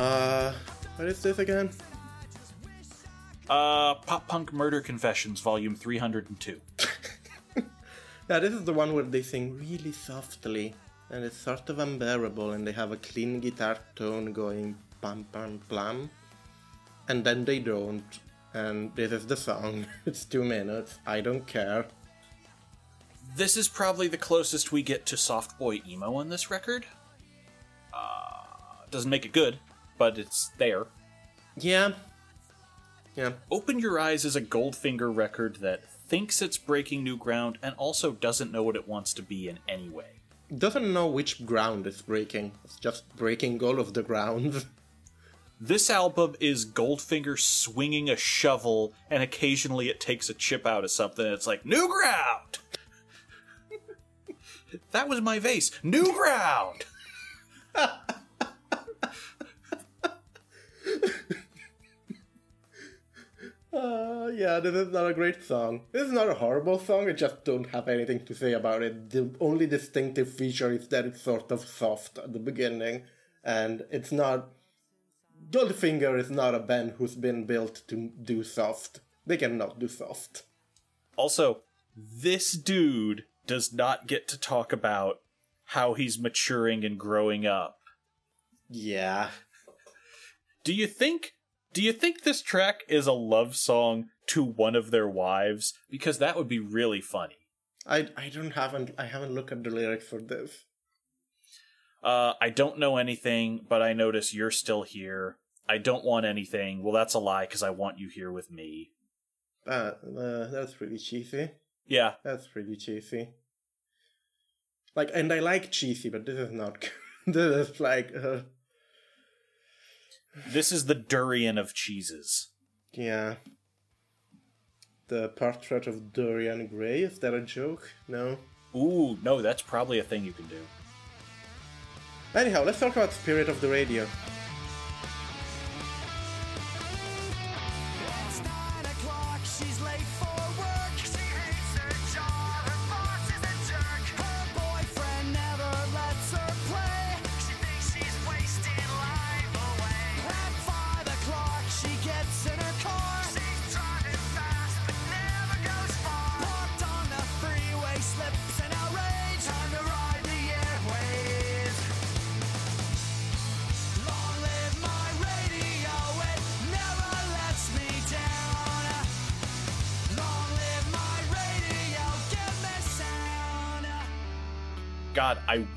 [SPEAKER 1] Uh, what is this again?
[SPEAKER 2] Uh, Pop Punk Murder Confessions, Volume 302.
[SPEAKER 1] Yeah, this is the one where they sing really softly, and it's sort of unbearable, and they have a clean guitar tone going pam pam plam, and then they don't, and this is the song. It's two minutes. I don't care.
[SPEAKER 2] This is probably the closest we get to Soft Boy Emo on this record. Uh, doesn't make it good, but it's there.
[SPEAKER 1] Yeah. Yeah.
[SPEAKER 2] Open Your Eyes is a Goldfinger record that thinks it's breaking new ground and also doesn't know what it wants to be in any way.
[SPEAKER 1] Doesn't know which ground it's breaking. It's just breaking all of the ground.
[SPEAKER 2] This album is Goldfinger swinging a shovel, and occasionally it takes a chip out of something. And it's like new ground. that was my vase. New ground.
[SPEAKER 1] Uh, yeah, this is not a great song. This is not a horrible song, I just don't have anything to say about it. The only distinctive feature is that it's sort of soft at the beginning, and it's not. Goldfinger is not a band who's been built to do soft. They cannot do soft.
[SPEAKER 2] Also, this dude does not get to talk about how he's maturing and growing up.
[SPEAKER 1] Yeah.
[SPEAKER 2] Do you think do you think this track is a love song to one of their wives? Because that would be really funny.
[SPEAKER 1] I, I don't haven't I haven't looked at the lyrics for this.
[SPEAKER 2] Uh, I don't know anything, but I notice you're still here. I don't want anything. Well, that's a lie because I want you here with me.
[SPEAKER 1] Uh, uh, that's pretty cheesy.
[SPEAKER 2] Yeah,
[SPEAKER 1] That's pretty cheesy. Like, and I like cheesy, but this is not. good. this is like, uh,
[SPEAKER 2] this is the durian of cheeses.
[SPEAKER 1] yeah. The portrait of Dorian Gray. Is that a joke? No.
[SPEAKER 2] Ooh, no, that's probably a thing you can do.
[SPEAKER 1] Anyhow, let's talk about Spirit of the Radio.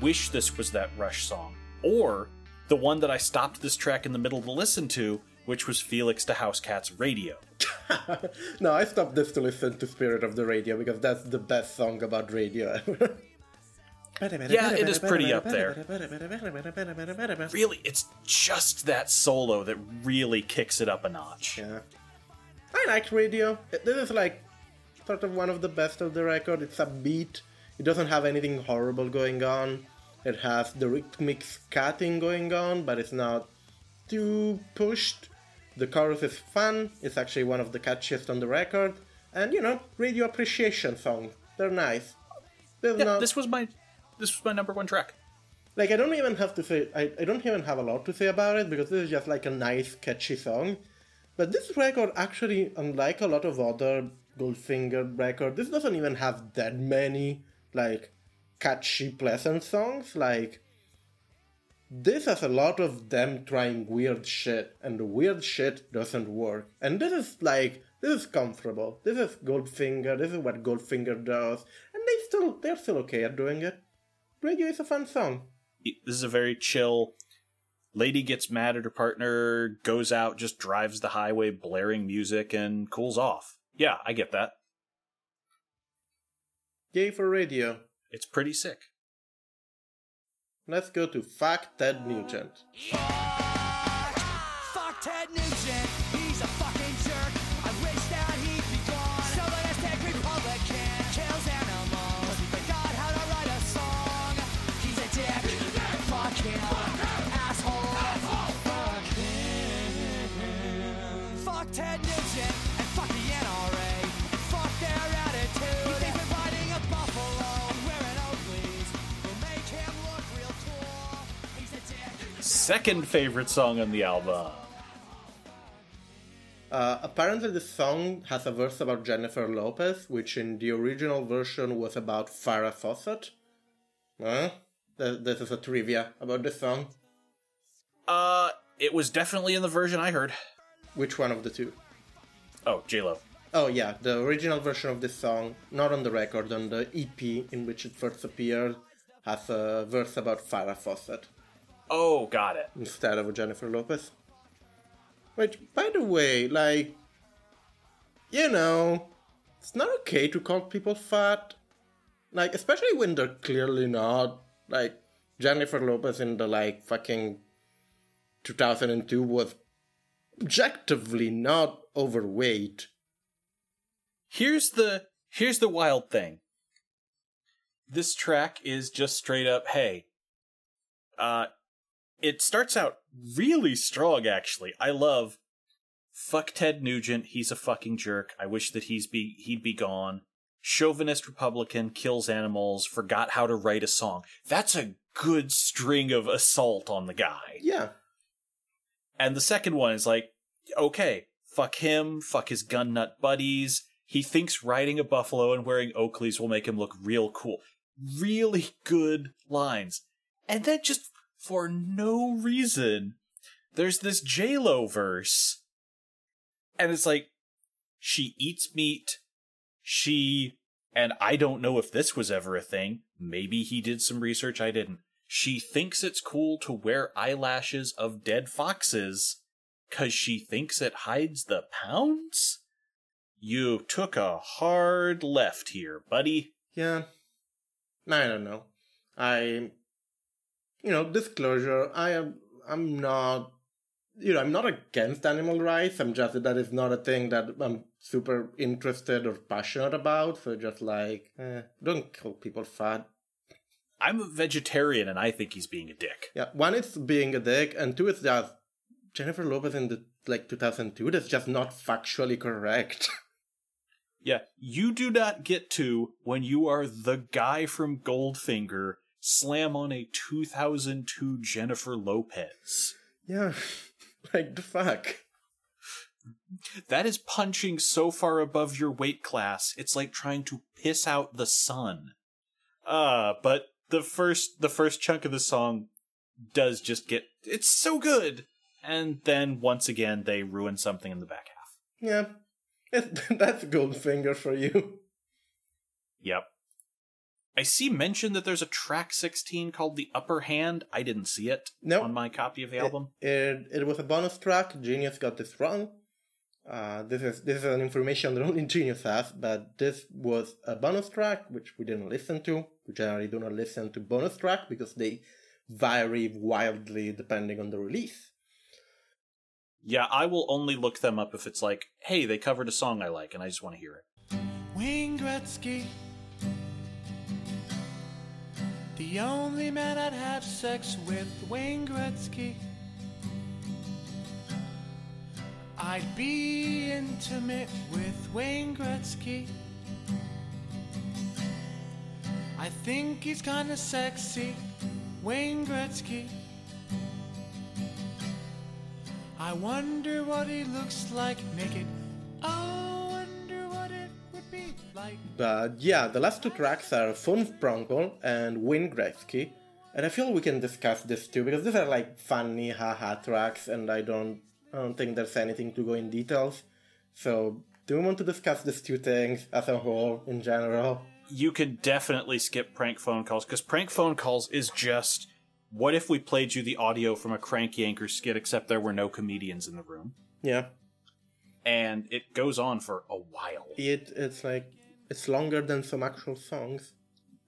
[SPEAKER 2] Wish this was that Rush song. Or the one that I stopped this track in the middle to listen to, which was Felix da Housecat's Radio.
[SPEAKER 1] no, I stopped this to listen to Spirit of the Radio because that's the best song about radio ever.
[SPEAKER 2] Yeah, it is pretty up there. Really, it's just that solo that really kicks it up a notch.
[SPEAKER 1] Yeah. I like radio. This is like sort of one of the best of the record. It's a beat. It doesn't have anything horrible going on. It has the rhythmic scatting going on, but it's not too pushed. The chorus is fun. It's actually one of the catchiest on the record. And you know, radio appreciation song. They're nice. There's
[SPEAKER 2] Yeah,
[SPEAKER 1] not
[SPEAKER 2] this was my this was my number one track.
[SPEAKER 1] like I don't even have to say I, I don't even have a lot to say about it because this is just like a nice catchy song. But this record actually, unlike a lot of other Goldfinger records, this doesn't even have that many like catchy pleasant songs. Like this has a lot of them trying weird shit, and the weird shit doesn't work. And this is like this is comfortable. This is Goldfinger. This is what Goldfinger does, and they still they're still okay at doing it. Radio is a fun song.
[SPEAKER 2] This is a very chill. Lady gets mad at her partner, goes out, just drives the highway, blaring music, and cools off. Yeah, I get that.
[SPEAKER 1] Yay for radio.
[SPEAKER 2] It's pretty sick.
[SPEAKER 1] Let's go to Fuck Ted Nugent.
[SPEAKER 3] Fuck Ted Nugent,
[SPEAKER 2] Second favorite song on the album.
[SPEAKER 1] Uh, apparently, the song has a verse about Jennifer Lopez, which in the original version was about Farrah Fawcett. Huh? This is a trivia about the song.
[SPEAKER 2] Uh, it was definitely in the version I heard.
[SPEAKER 1] Which one of the two?
[SPEAKER 2] Oh, J Lo.
[SPEAKER 1] Oh, yeah, the original version of this song, not on the record, on the EP in which it first appeared, has a verse about Farrah Fawcett
[SPEAKER 2] Oh, got it.
[SPEAKER 1] instead of Jennifer Lopez. Which, by the way, like, you know, it's not okay to call people fat. Like, especially when they're clearly not. Like, Jennifer Lopez in the, like, fucking 2002 was objectively not overweight.
[SPEAKER 2] Here's the here's the wild thing. This track is just straight up, hey. Uh it starts out really strong actually. I love fuck Ted Nugent, he's a fucking jerk. I wish that he's be he'd be gone. Chauvinist Republican kills animals, forgot how to write a song. That's a good string of assault on the guy.
[SPEAKER 1] Yeah.
[SPEAKER 2] And the second one is like, okay, fuck him, fuck his gun nut buddies. He thinks riding a buffalo and wearing Oakleys will make him look real cool. Really good lines. And then just for no reason, there's this J-Lo verse. And it's like, she eats meat. She, and I don't know if this was ever a thing. Maybe he did some research I didn't. She thinks it's cool to wear eyelashes of dead foxes because she thinks it hides the pounds? You took a hard left here, buddy.
[SPEAKER 1] Yeah. I don't know. I you know, disclosure, I am I'm not you know, I'm not against animal rights. I'm just that is not a thing that I'm super interested or passionate about. So just like, eh, don't kill people fat.
[SPEAKER 2] I'm a vegetarian and I think he's being a dick.
[SPEAKER 1] Yeah, one is being a dick, and two is just Jennifer Lopez in the like 2002. That's just not factually correct.
[SPEAKER 2] Yeah, you do not get to, when you are the guy from Goldfinger, slam on a 2002 Jennifer Lopez.
[SPEAKER 1] yeah, like the fuck.
[SPEAKER 2] That is punching so far above your weight class, it's like trying to piss out the sun. Uh, but the first the first chunk of the song does just get it's so good. And then once again they ruin something in the back half.
[SPEAKER 1] Yeah, it, that's Goldfinger for you.
[SPEAKER 2] Yep. I see mention that there's a track 16 called The Upper Hand. I didn't see it
[SPEAKER 1] No.
[SPEAKER 2] on my copy of the album.
[SPEAKER 1] It, it was a bonus track. Genius got this wrong. Uh, this is this is an information that only Genius has, but this was a bonus track which we didn't listen to. We generally do not listen to bonus track because they vary wildly depending on the release.
[SPEAKER 2] Yeah, I will only look them up if it's like, hey, they covered a song I like and I just want to hear it.
[SPEAKER 3] Wayne Gretzky. The only man I'd have sex with, Wayne Gretzky. I'd be intimate with Wayne Gretzky. I think he's kinda sexy, Wayne Gretzky. I wonder what he looks like naked.
[SPEAKER 1] But yeah, the last two tracks are Von Spronkel and Wayne Gretzky. And I feel we can discuss this too because these are like funny haha tracks and I don't I don't think there's anything to go in details. So do we want to discuss these two things as a whole in general?
[SPEAKER 2] You could definitely skip prank phone calls because prank phone calls is just what if we played you the audio from a crank yanker skit except there were no comedians in the room
[SPEAKER 1] Yeah.
[SPEAKER 2] and it goes on for a while
[SPEAKER 1] It it's like it's longer than some actual songs.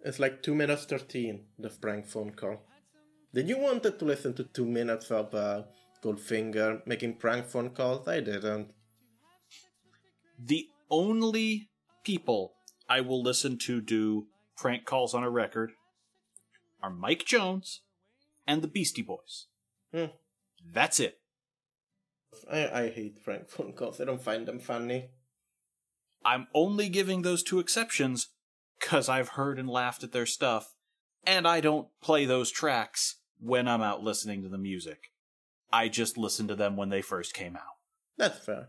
[SPEAKER 1] It's like two minutes thirteen, the prank phone call. Did you wanted to listen to two minutes of uh, Goldfinger making prank phone calls? I didn't.
[SPEAKER 2] the only people i will listen to do prank calls on a record are mike jones and the beastie boys
[SPEAKER 1] Hmm.
[SPEAKER 2] that's it
[SPEAKER 1] I, I hate prank phone calls. I don't find them funny.
[SPEAKER 2] I'm only giving those two exceptions because i've heard and laughed at their stuff and i don't play those tracks when i'm out listening to the music i just listen to them when they first came out
[SPEAKER 1] That's fair.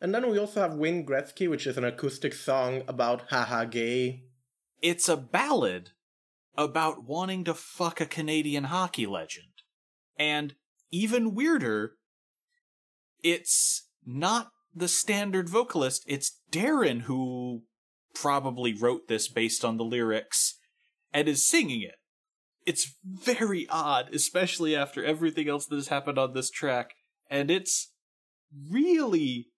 [SPEAKER 1] And then we also have Wayne Gretzky, which is an acoustic song about haha gay.
[SPEAKER 2] it's a ballad about wanting to fuck a Canadian hockey legend. And even weirder, it's not the standard vocalist, it's Darrin who probably wrote this based on the lyrics and is singing it. It's very odd, especially after everything else that has happened on this track, and it's really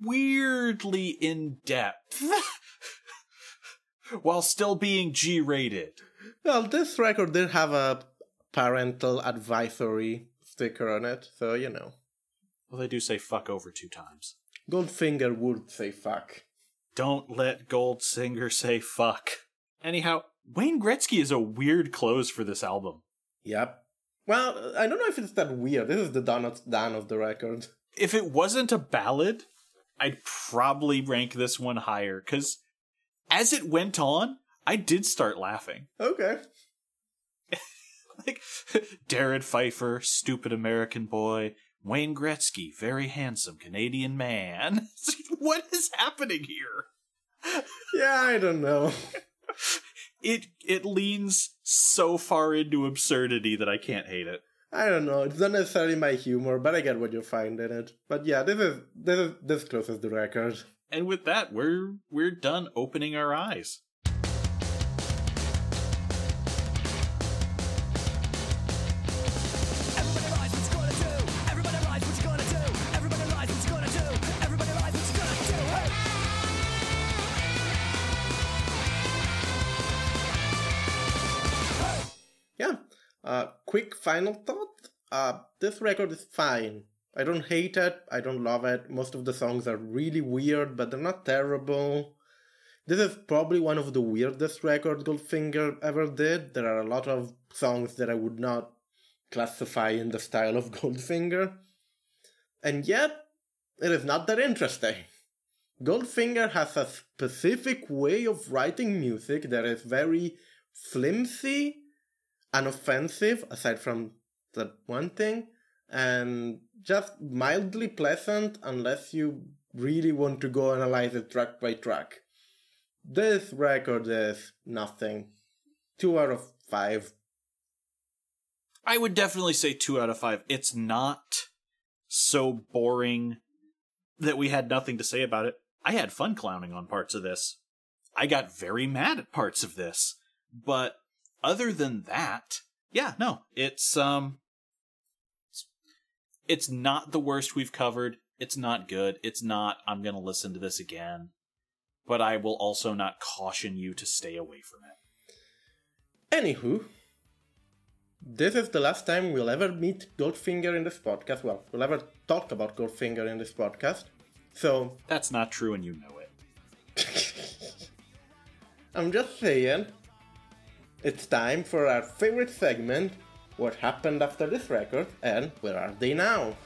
[SPEAKER 2] weirdly in depth. While still being G rated.
[SPEAKER 1] Well, this record did have a parental advisory sticker on it, so you know.
[SPEAKER 2] Well, they do say fuck over two times.
[SPEAKER 1] Goldfinger would say fuck.
[SPEAKER 2] Don't let Goldfinger say fuck. Anyhow, Wayne Gretzky is a weird close for this album.
[SPEAKER 1] Yep. Well, I don't know if it's that weird. This is the Donut Dan of the record.
[SPEAKER 2] If it wasn't a ballad, I'd probably rank this one higher, because as it went on, I did start laughing.
[SPEAKER 1] Okay.
[SPEAKER 2] Like, Darrin Pfeiffer, stupid American boy. Wayne Gretzky, very handsome Canadian man. what is happening here?
[SPEAKER 1] Yeah, I don't know.
[SPEAKER 2] It it leans so far into absurdity that I can't hate it.
[SPEAKER 1] I don't know. It's not necessarily my humor, but I get what you find in it. But yeah, this is this is this closes the record.
[SPEAKER 2] And with that, we're we're done opening our eyes.
[SPEAKER 1] Quick final thought. Uh, this record is fine. I don't hate it. I don't love it. Most of the songs are really weird, but they're not terrible. This is probably one of the weirdest records Goldfinger ever did. There are a lot of songs that I would not classify in the style of Goldfinger. And yet, it is not that interesting. Goldfinger has a specific way of writing music that is very flimsy unoffensive aside from that one thing and just mildly pleasant unless you really want to go analyze it track by track this record is nothing two out of five
[SPEAKER 2] I would definitely say two out of five. It's not so boring that we had nothing to say about it. I had fun clowning on parts of this. I got very mad at parts of this. But other than that, yeah, no, it's um it's- it's not the worst we've covered. It's not good. It's not I'm going to listen to this again. But I will also not caution you to stay away from it.
[SPEAKER 1] Anywho, this is the last time we'll ever meet Goldfinger in this podcast. Well, we'll ever talk about Goldfinger in this podcast. So
[SPEAKER 2] That's not true and you know it.
[SPEAKER 1] I'm just saying, it's time for our favorite segment what happened after this record and where are they now?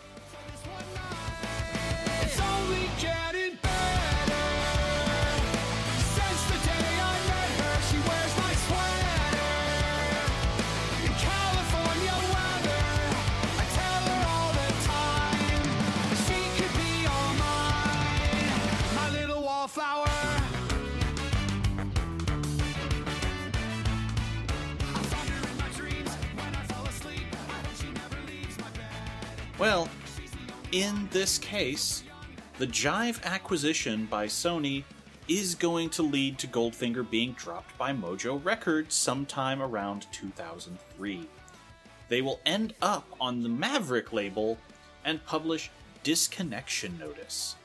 [SPEAKER 2] Well, in this case, the Jive acquisition by Sony is going to lead to Goldfinger being dropped by Mojo Records sometime around 2003. They will end up on the Maverick label and publish Disconnection Notice.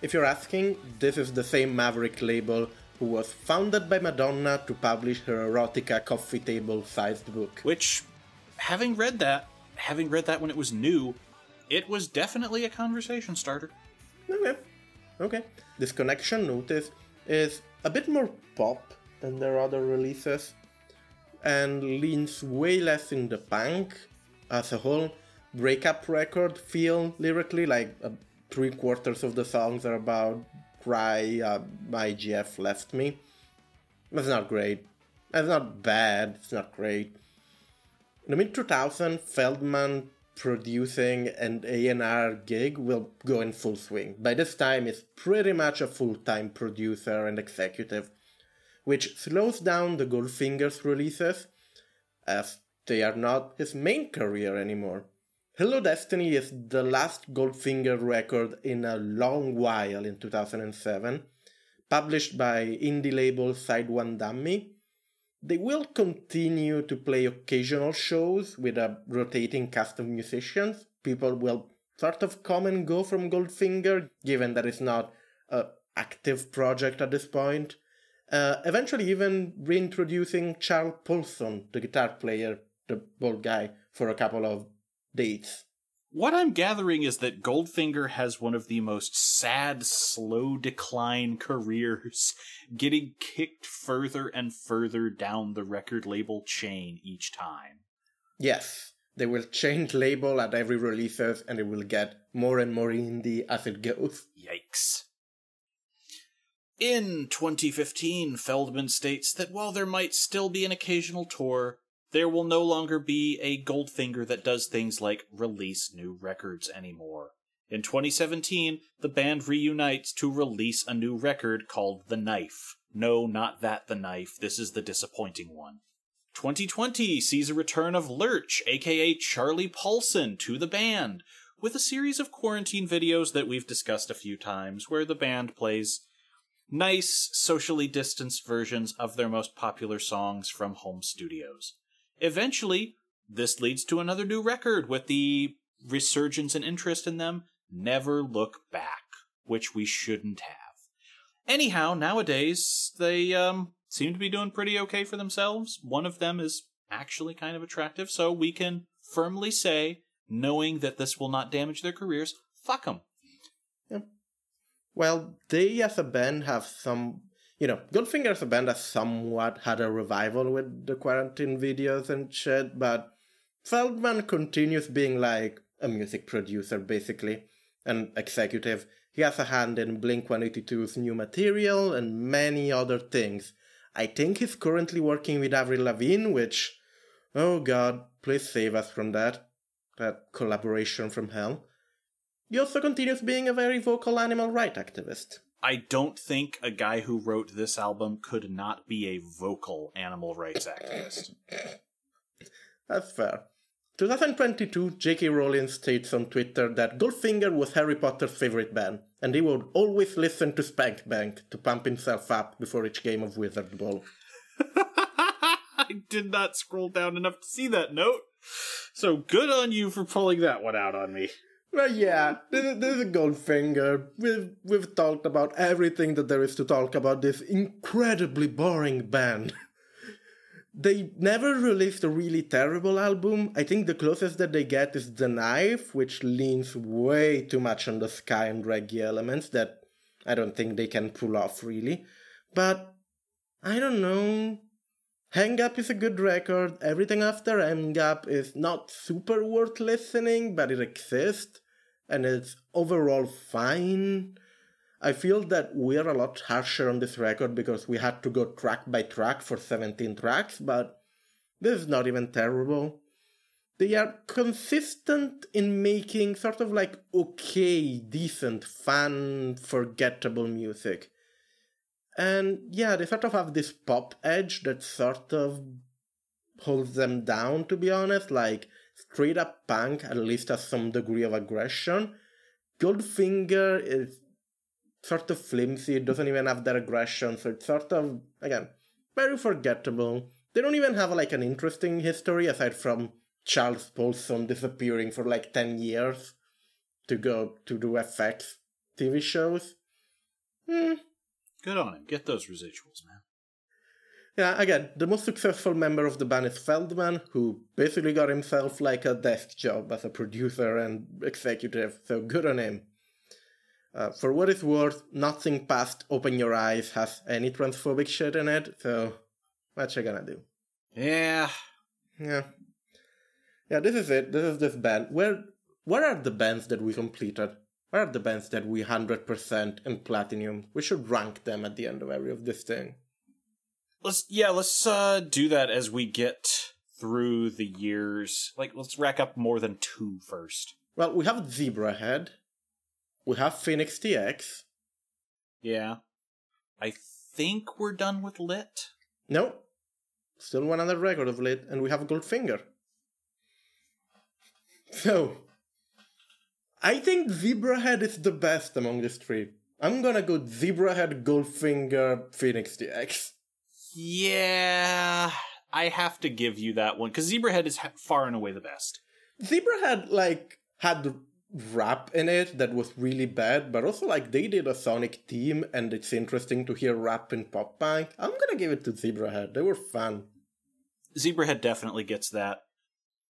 [SPEAKER 1] If you're asking, this is the same Maverick label who was founded by Madonna to publish her erotica coffee table sized book.
[SPEAKER 2] Which, having read that, having read that when it was new, it was definitely a conversation starter.
[SPEAKER 1] Okay. Okay. Disconnection Notice is a bit more pop than their other releases and leans way less in the punk as a whole. Breakup record feel lyrically like uh, three quarters of the songs are about cry, uh, my GF left me. That's not great. That's not bad. It's not great. In the mid 2000s, Feldmann producing an A&R gig will go in full swing. By this time, he's pretty much a full-time producer and executive, which slows down the Goldfinger's releases, as they are not his main career anymore. Hello Destiny is the last Goldfinger record in a long while in 2007, published by indie label SideOneDummy, they will continue to play occasional shows with a rotating cast of musicians. People will sort of come and go from Goldfinger, given that it's not an active project at this point. Uh, eventually, even reintroducing Charles Paulson, the guitar player, the bald guy, for a couple of dates.
[SPEAKER 2] What I'm gathering is that Goldfinger has one of the most sad, slow decline careers, getting kicked further and further down the record label chain each time.
[SPEAKER 1] Yes, they will change label at every releases, and it will get more and more indie as it goes.
[SPEAKER 2] Yikes. In 2015, Feldmann states that while there might still be an occasional tour, there will no longer be a Goldfinger that does things like release new records anymore. In 2017, the band reunites to release a new record called The Knife. No, not that The Knife, this is the disappointing one. 2020 sees a return of Lurch, aka Charlie Paulson, to the band, with a series of quarantine videos that we've discussed a few times, where the band plays nice, socially distanced versions of their most popular songs from home studios. Eventually, this leads to another new record with the resurgence and interest in them Never Look Back, which we shouldn't have. Anyhow, nowadays, they um, seem to be doing pretty okay for themselves. One of them is actually kind of attractive, so we can firmly say, knowing that this will not damage their careers, fuck them.
[SPEAKER 1] Well, they as a band have some, you know, Goldfinger as a band has somewhat had a revival with the quarantine videos and shit, but Feldmann continues being like a music producer, basically, an executive. He has a hand in Blink 182's new material and many other things. I think he's currently working with Avril Lavigne, which, oh god, please save us from that. That collaboration from hell. He also continues being a very vocal animal rights activist.
[SPEAKER 2] I don't think a guy who wrote this album could not be a vocal animal rights activist.
[SPEAKER 1] That's fair. 2022, J.K. Rowling states on Twitter that Goldfinger was Harry Potter's favorite band, and he would always listen to Spank Bank to pump himself up before each game of Wizard Ball.
[SPEAKER 2] I did not scroll down enough to see that note. So good on you for pulling that one out on me.
[SPEAKER 1] Well, yeah, this is, this is Goldfinger. We've, we've talked about everything that there is to talk about this incredibly boring band. they never released a really terrible album. I think the closest that they get is The Knife, which leans way too much on the ska and reggae elements that I don't think they can pull off really. But I don't know. Hang Up is a good record. Everything after Hang Up is not super worth listening, but it exists and it's overall fine. I feel that we're a lot harsher on this record because we had to go track by track for 17 tracks, but this is not even terrible. They are consistent in making sort of like okay, decent, fun, forgettable music. And yeah, they sort of have this pop edge that sort of holds them down, to be honest. Like, straight up punk at least has some degree of aggression. Goldfinger is sort of flimsy, it doesn't even have that aggression, so it's sort of, again, very forgettable. They don't even have like an interesting history aside from Charles Paulson disappearing for like 10 years to go to do FX TV shows. Hmm,
[SPEAKER 2] Good on him. Get those residuals, man.
[SPEAKER 1] Yeah, again, the most successful member of the band is Feldmann, who basically got himself like a desk job as a producer and executive, so good on him. Uh, for what it's worth, nothing past Open Your Eyes has any transphobic shit in it, so what you gonna do?
[SPEAKER 2] Yeah.
[SPEAKER 1] Yeah. Yeah, this is it. This is this band. Where what are the bands that we completed? Where are the bands that we 100% in platinum? We should rank them at the end of every of this thing.
[SPEAKER 2] Let's yeah, let's uh do that as we get through the years. Like let's rack up more than two first.
[SPEAKER 1] Well, we have Zebrahead. We have Phoenix TX.
[SPEAKER 2] Yeah. I think we're done with lit.
[SPEAKER 1] No. Still one other record of Lit, and we have Goldfinger. So, I think Zebrahead is the best among these three. I'm gonna go Zebrahead, Goldfinger, Phoenix TX.
[SPEAKER 2] Yeah, I have to give you that one because Zebrahead is far and away the best.
[SPEAKER 1] Zebrahead, like, had rap in it that was really bad, but also, like, they did a Sonic team, and it's interesting to hear rap in pop punk. I'm gonna give it to Zebrahead. They were fun.
[SPEAKER 2] Zebrahead definitely gets that.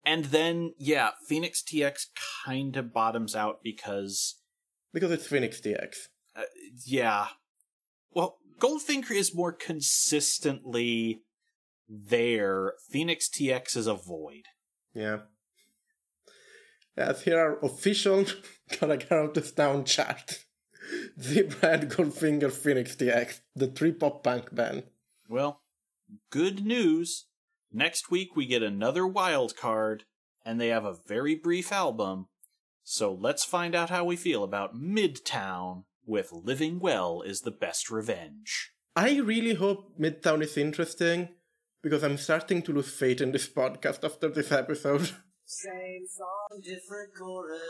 [SPEAKER 2] And then, yeah, Phoenix TX kind of bottoms out because,
[SPEAKER 1] Because it's Phoenix TX.
[SPEAKER 2] uh, yeah. Well, Goldfinger is more consistently there. Phoenix TX is a void.
[SPEAKER 1] Yeah. As here are official Gotta Get Out This Town chart. Zebrahead, Goldfinger, Phoenix TX, the three pop punk band.
[SPEAKER 2] Well, good news. Next week we get another wild card, and they have a very brief album. So let's find out how we feel about Midtown with Living Well is the Best Revenge.
[SPEAKER 1] I really hope Midtown is interesting because I'm starting to lose faith in this podcast after this episode.
[SPEAKER 3] Same song, different chorus.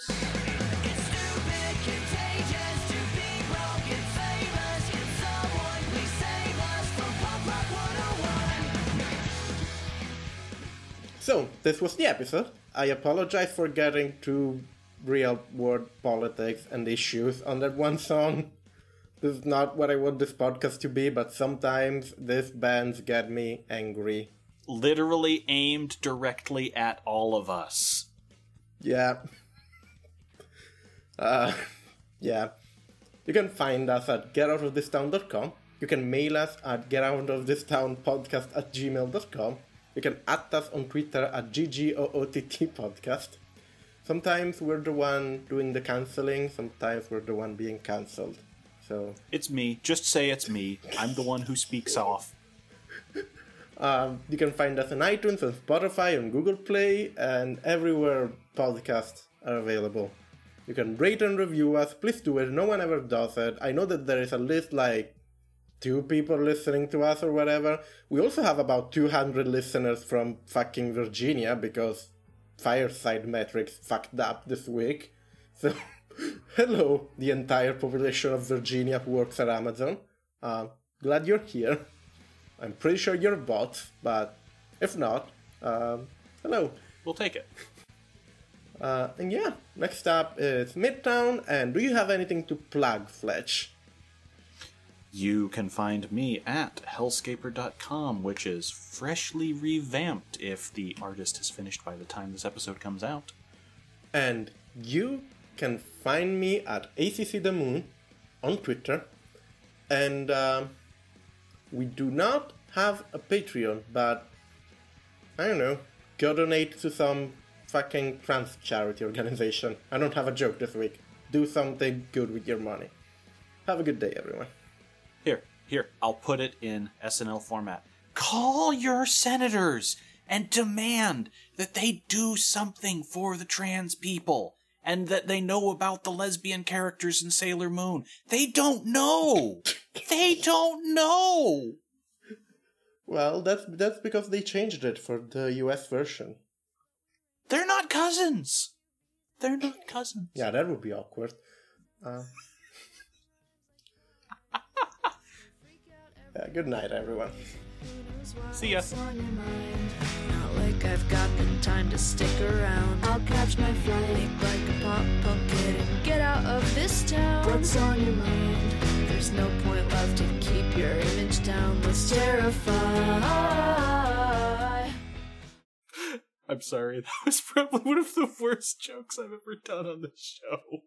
[SPEAKER 4] It's stupid, contagious to be broken, famous. Can someone please save us from Pop Rock 101?
[SPEAKER 1] So, this was the episode. I apologize for getting too real world politics and issues on that one song. This is not what I want this podcast to be, but sometimes these bands get me angry.
[SPEAKER 2] Literally aimed directly at all of us.
[SPEAKER 1] Yeah. Uh, yeah. You can find us at getoutofThisTown.com. You can mail us at getoutofThisTownPodcast at gmail.com. You can at us on Twitter at GGOOTT Sometimes we're the one doing the canceling, sometimes we're the one being cancelled. So,
[SPEAKER 2] It's me. Just say it's me. I'm the one who speaks off.
[SPEAKER 1] um, you can find us on iTunes, on Spotify, on Google Play, and everywhere podcasts are available. You can rate and review us. Please do it. No one ever does it. I know that there is at least like two people listening to us or whatever. We also have about 200 listeners from fucking Virginia because Fireside Metrics fucked up this week. So, hello, the entire population of Virginia who works at Amazon. Uh, glad you're here. I'm pretty sure you're bots, but if not, um, hello.
[SPEAKER 2] We'll take it.
[SPEAKER 1] Uh, and yeah, next up is Midtown. And do you have anything to plug, Fletch?
[SPEAKER 2] You can find me at hellscaper.com, which is freshly revamped if the artist has finished by the time this episode comes out.
[SPEAKER 1] And you can find me at ACC The Moon on Twitter. And um, we do not have a Patreon, but I don't know, go donate to some fucking trans charity organization. I don't have a joke this week. Do something good with your money. Have a good day, everyone.
[SPEAKER 2] Here, I'll put it in SNL format. Call your senators and demand that they do something for the trans people and that they know about the lesbian characters in Sailor Moon. They don't know. they don't know.
[SPEAKER 1] Well, that's that's because they changed it for the US version.
[SPEAKER 2] They're not cousins. They're not cousins.
[SPEAKER 1] Yeah, that would be awkward. Uh, yeah, good night, everyone.
[SPEAKER 2] See ya.
[SPEAKER 5] What's on your mind? Not like I've got the time to stick around. I'll catch my flight, make like a pop punk kid and get out of this town. What's on your mind? There's no point left to keep your image down. Let's terrify.
[SPEAKER 2] I'm sorry. That was probably one of the worst jokes I've ever done on this show.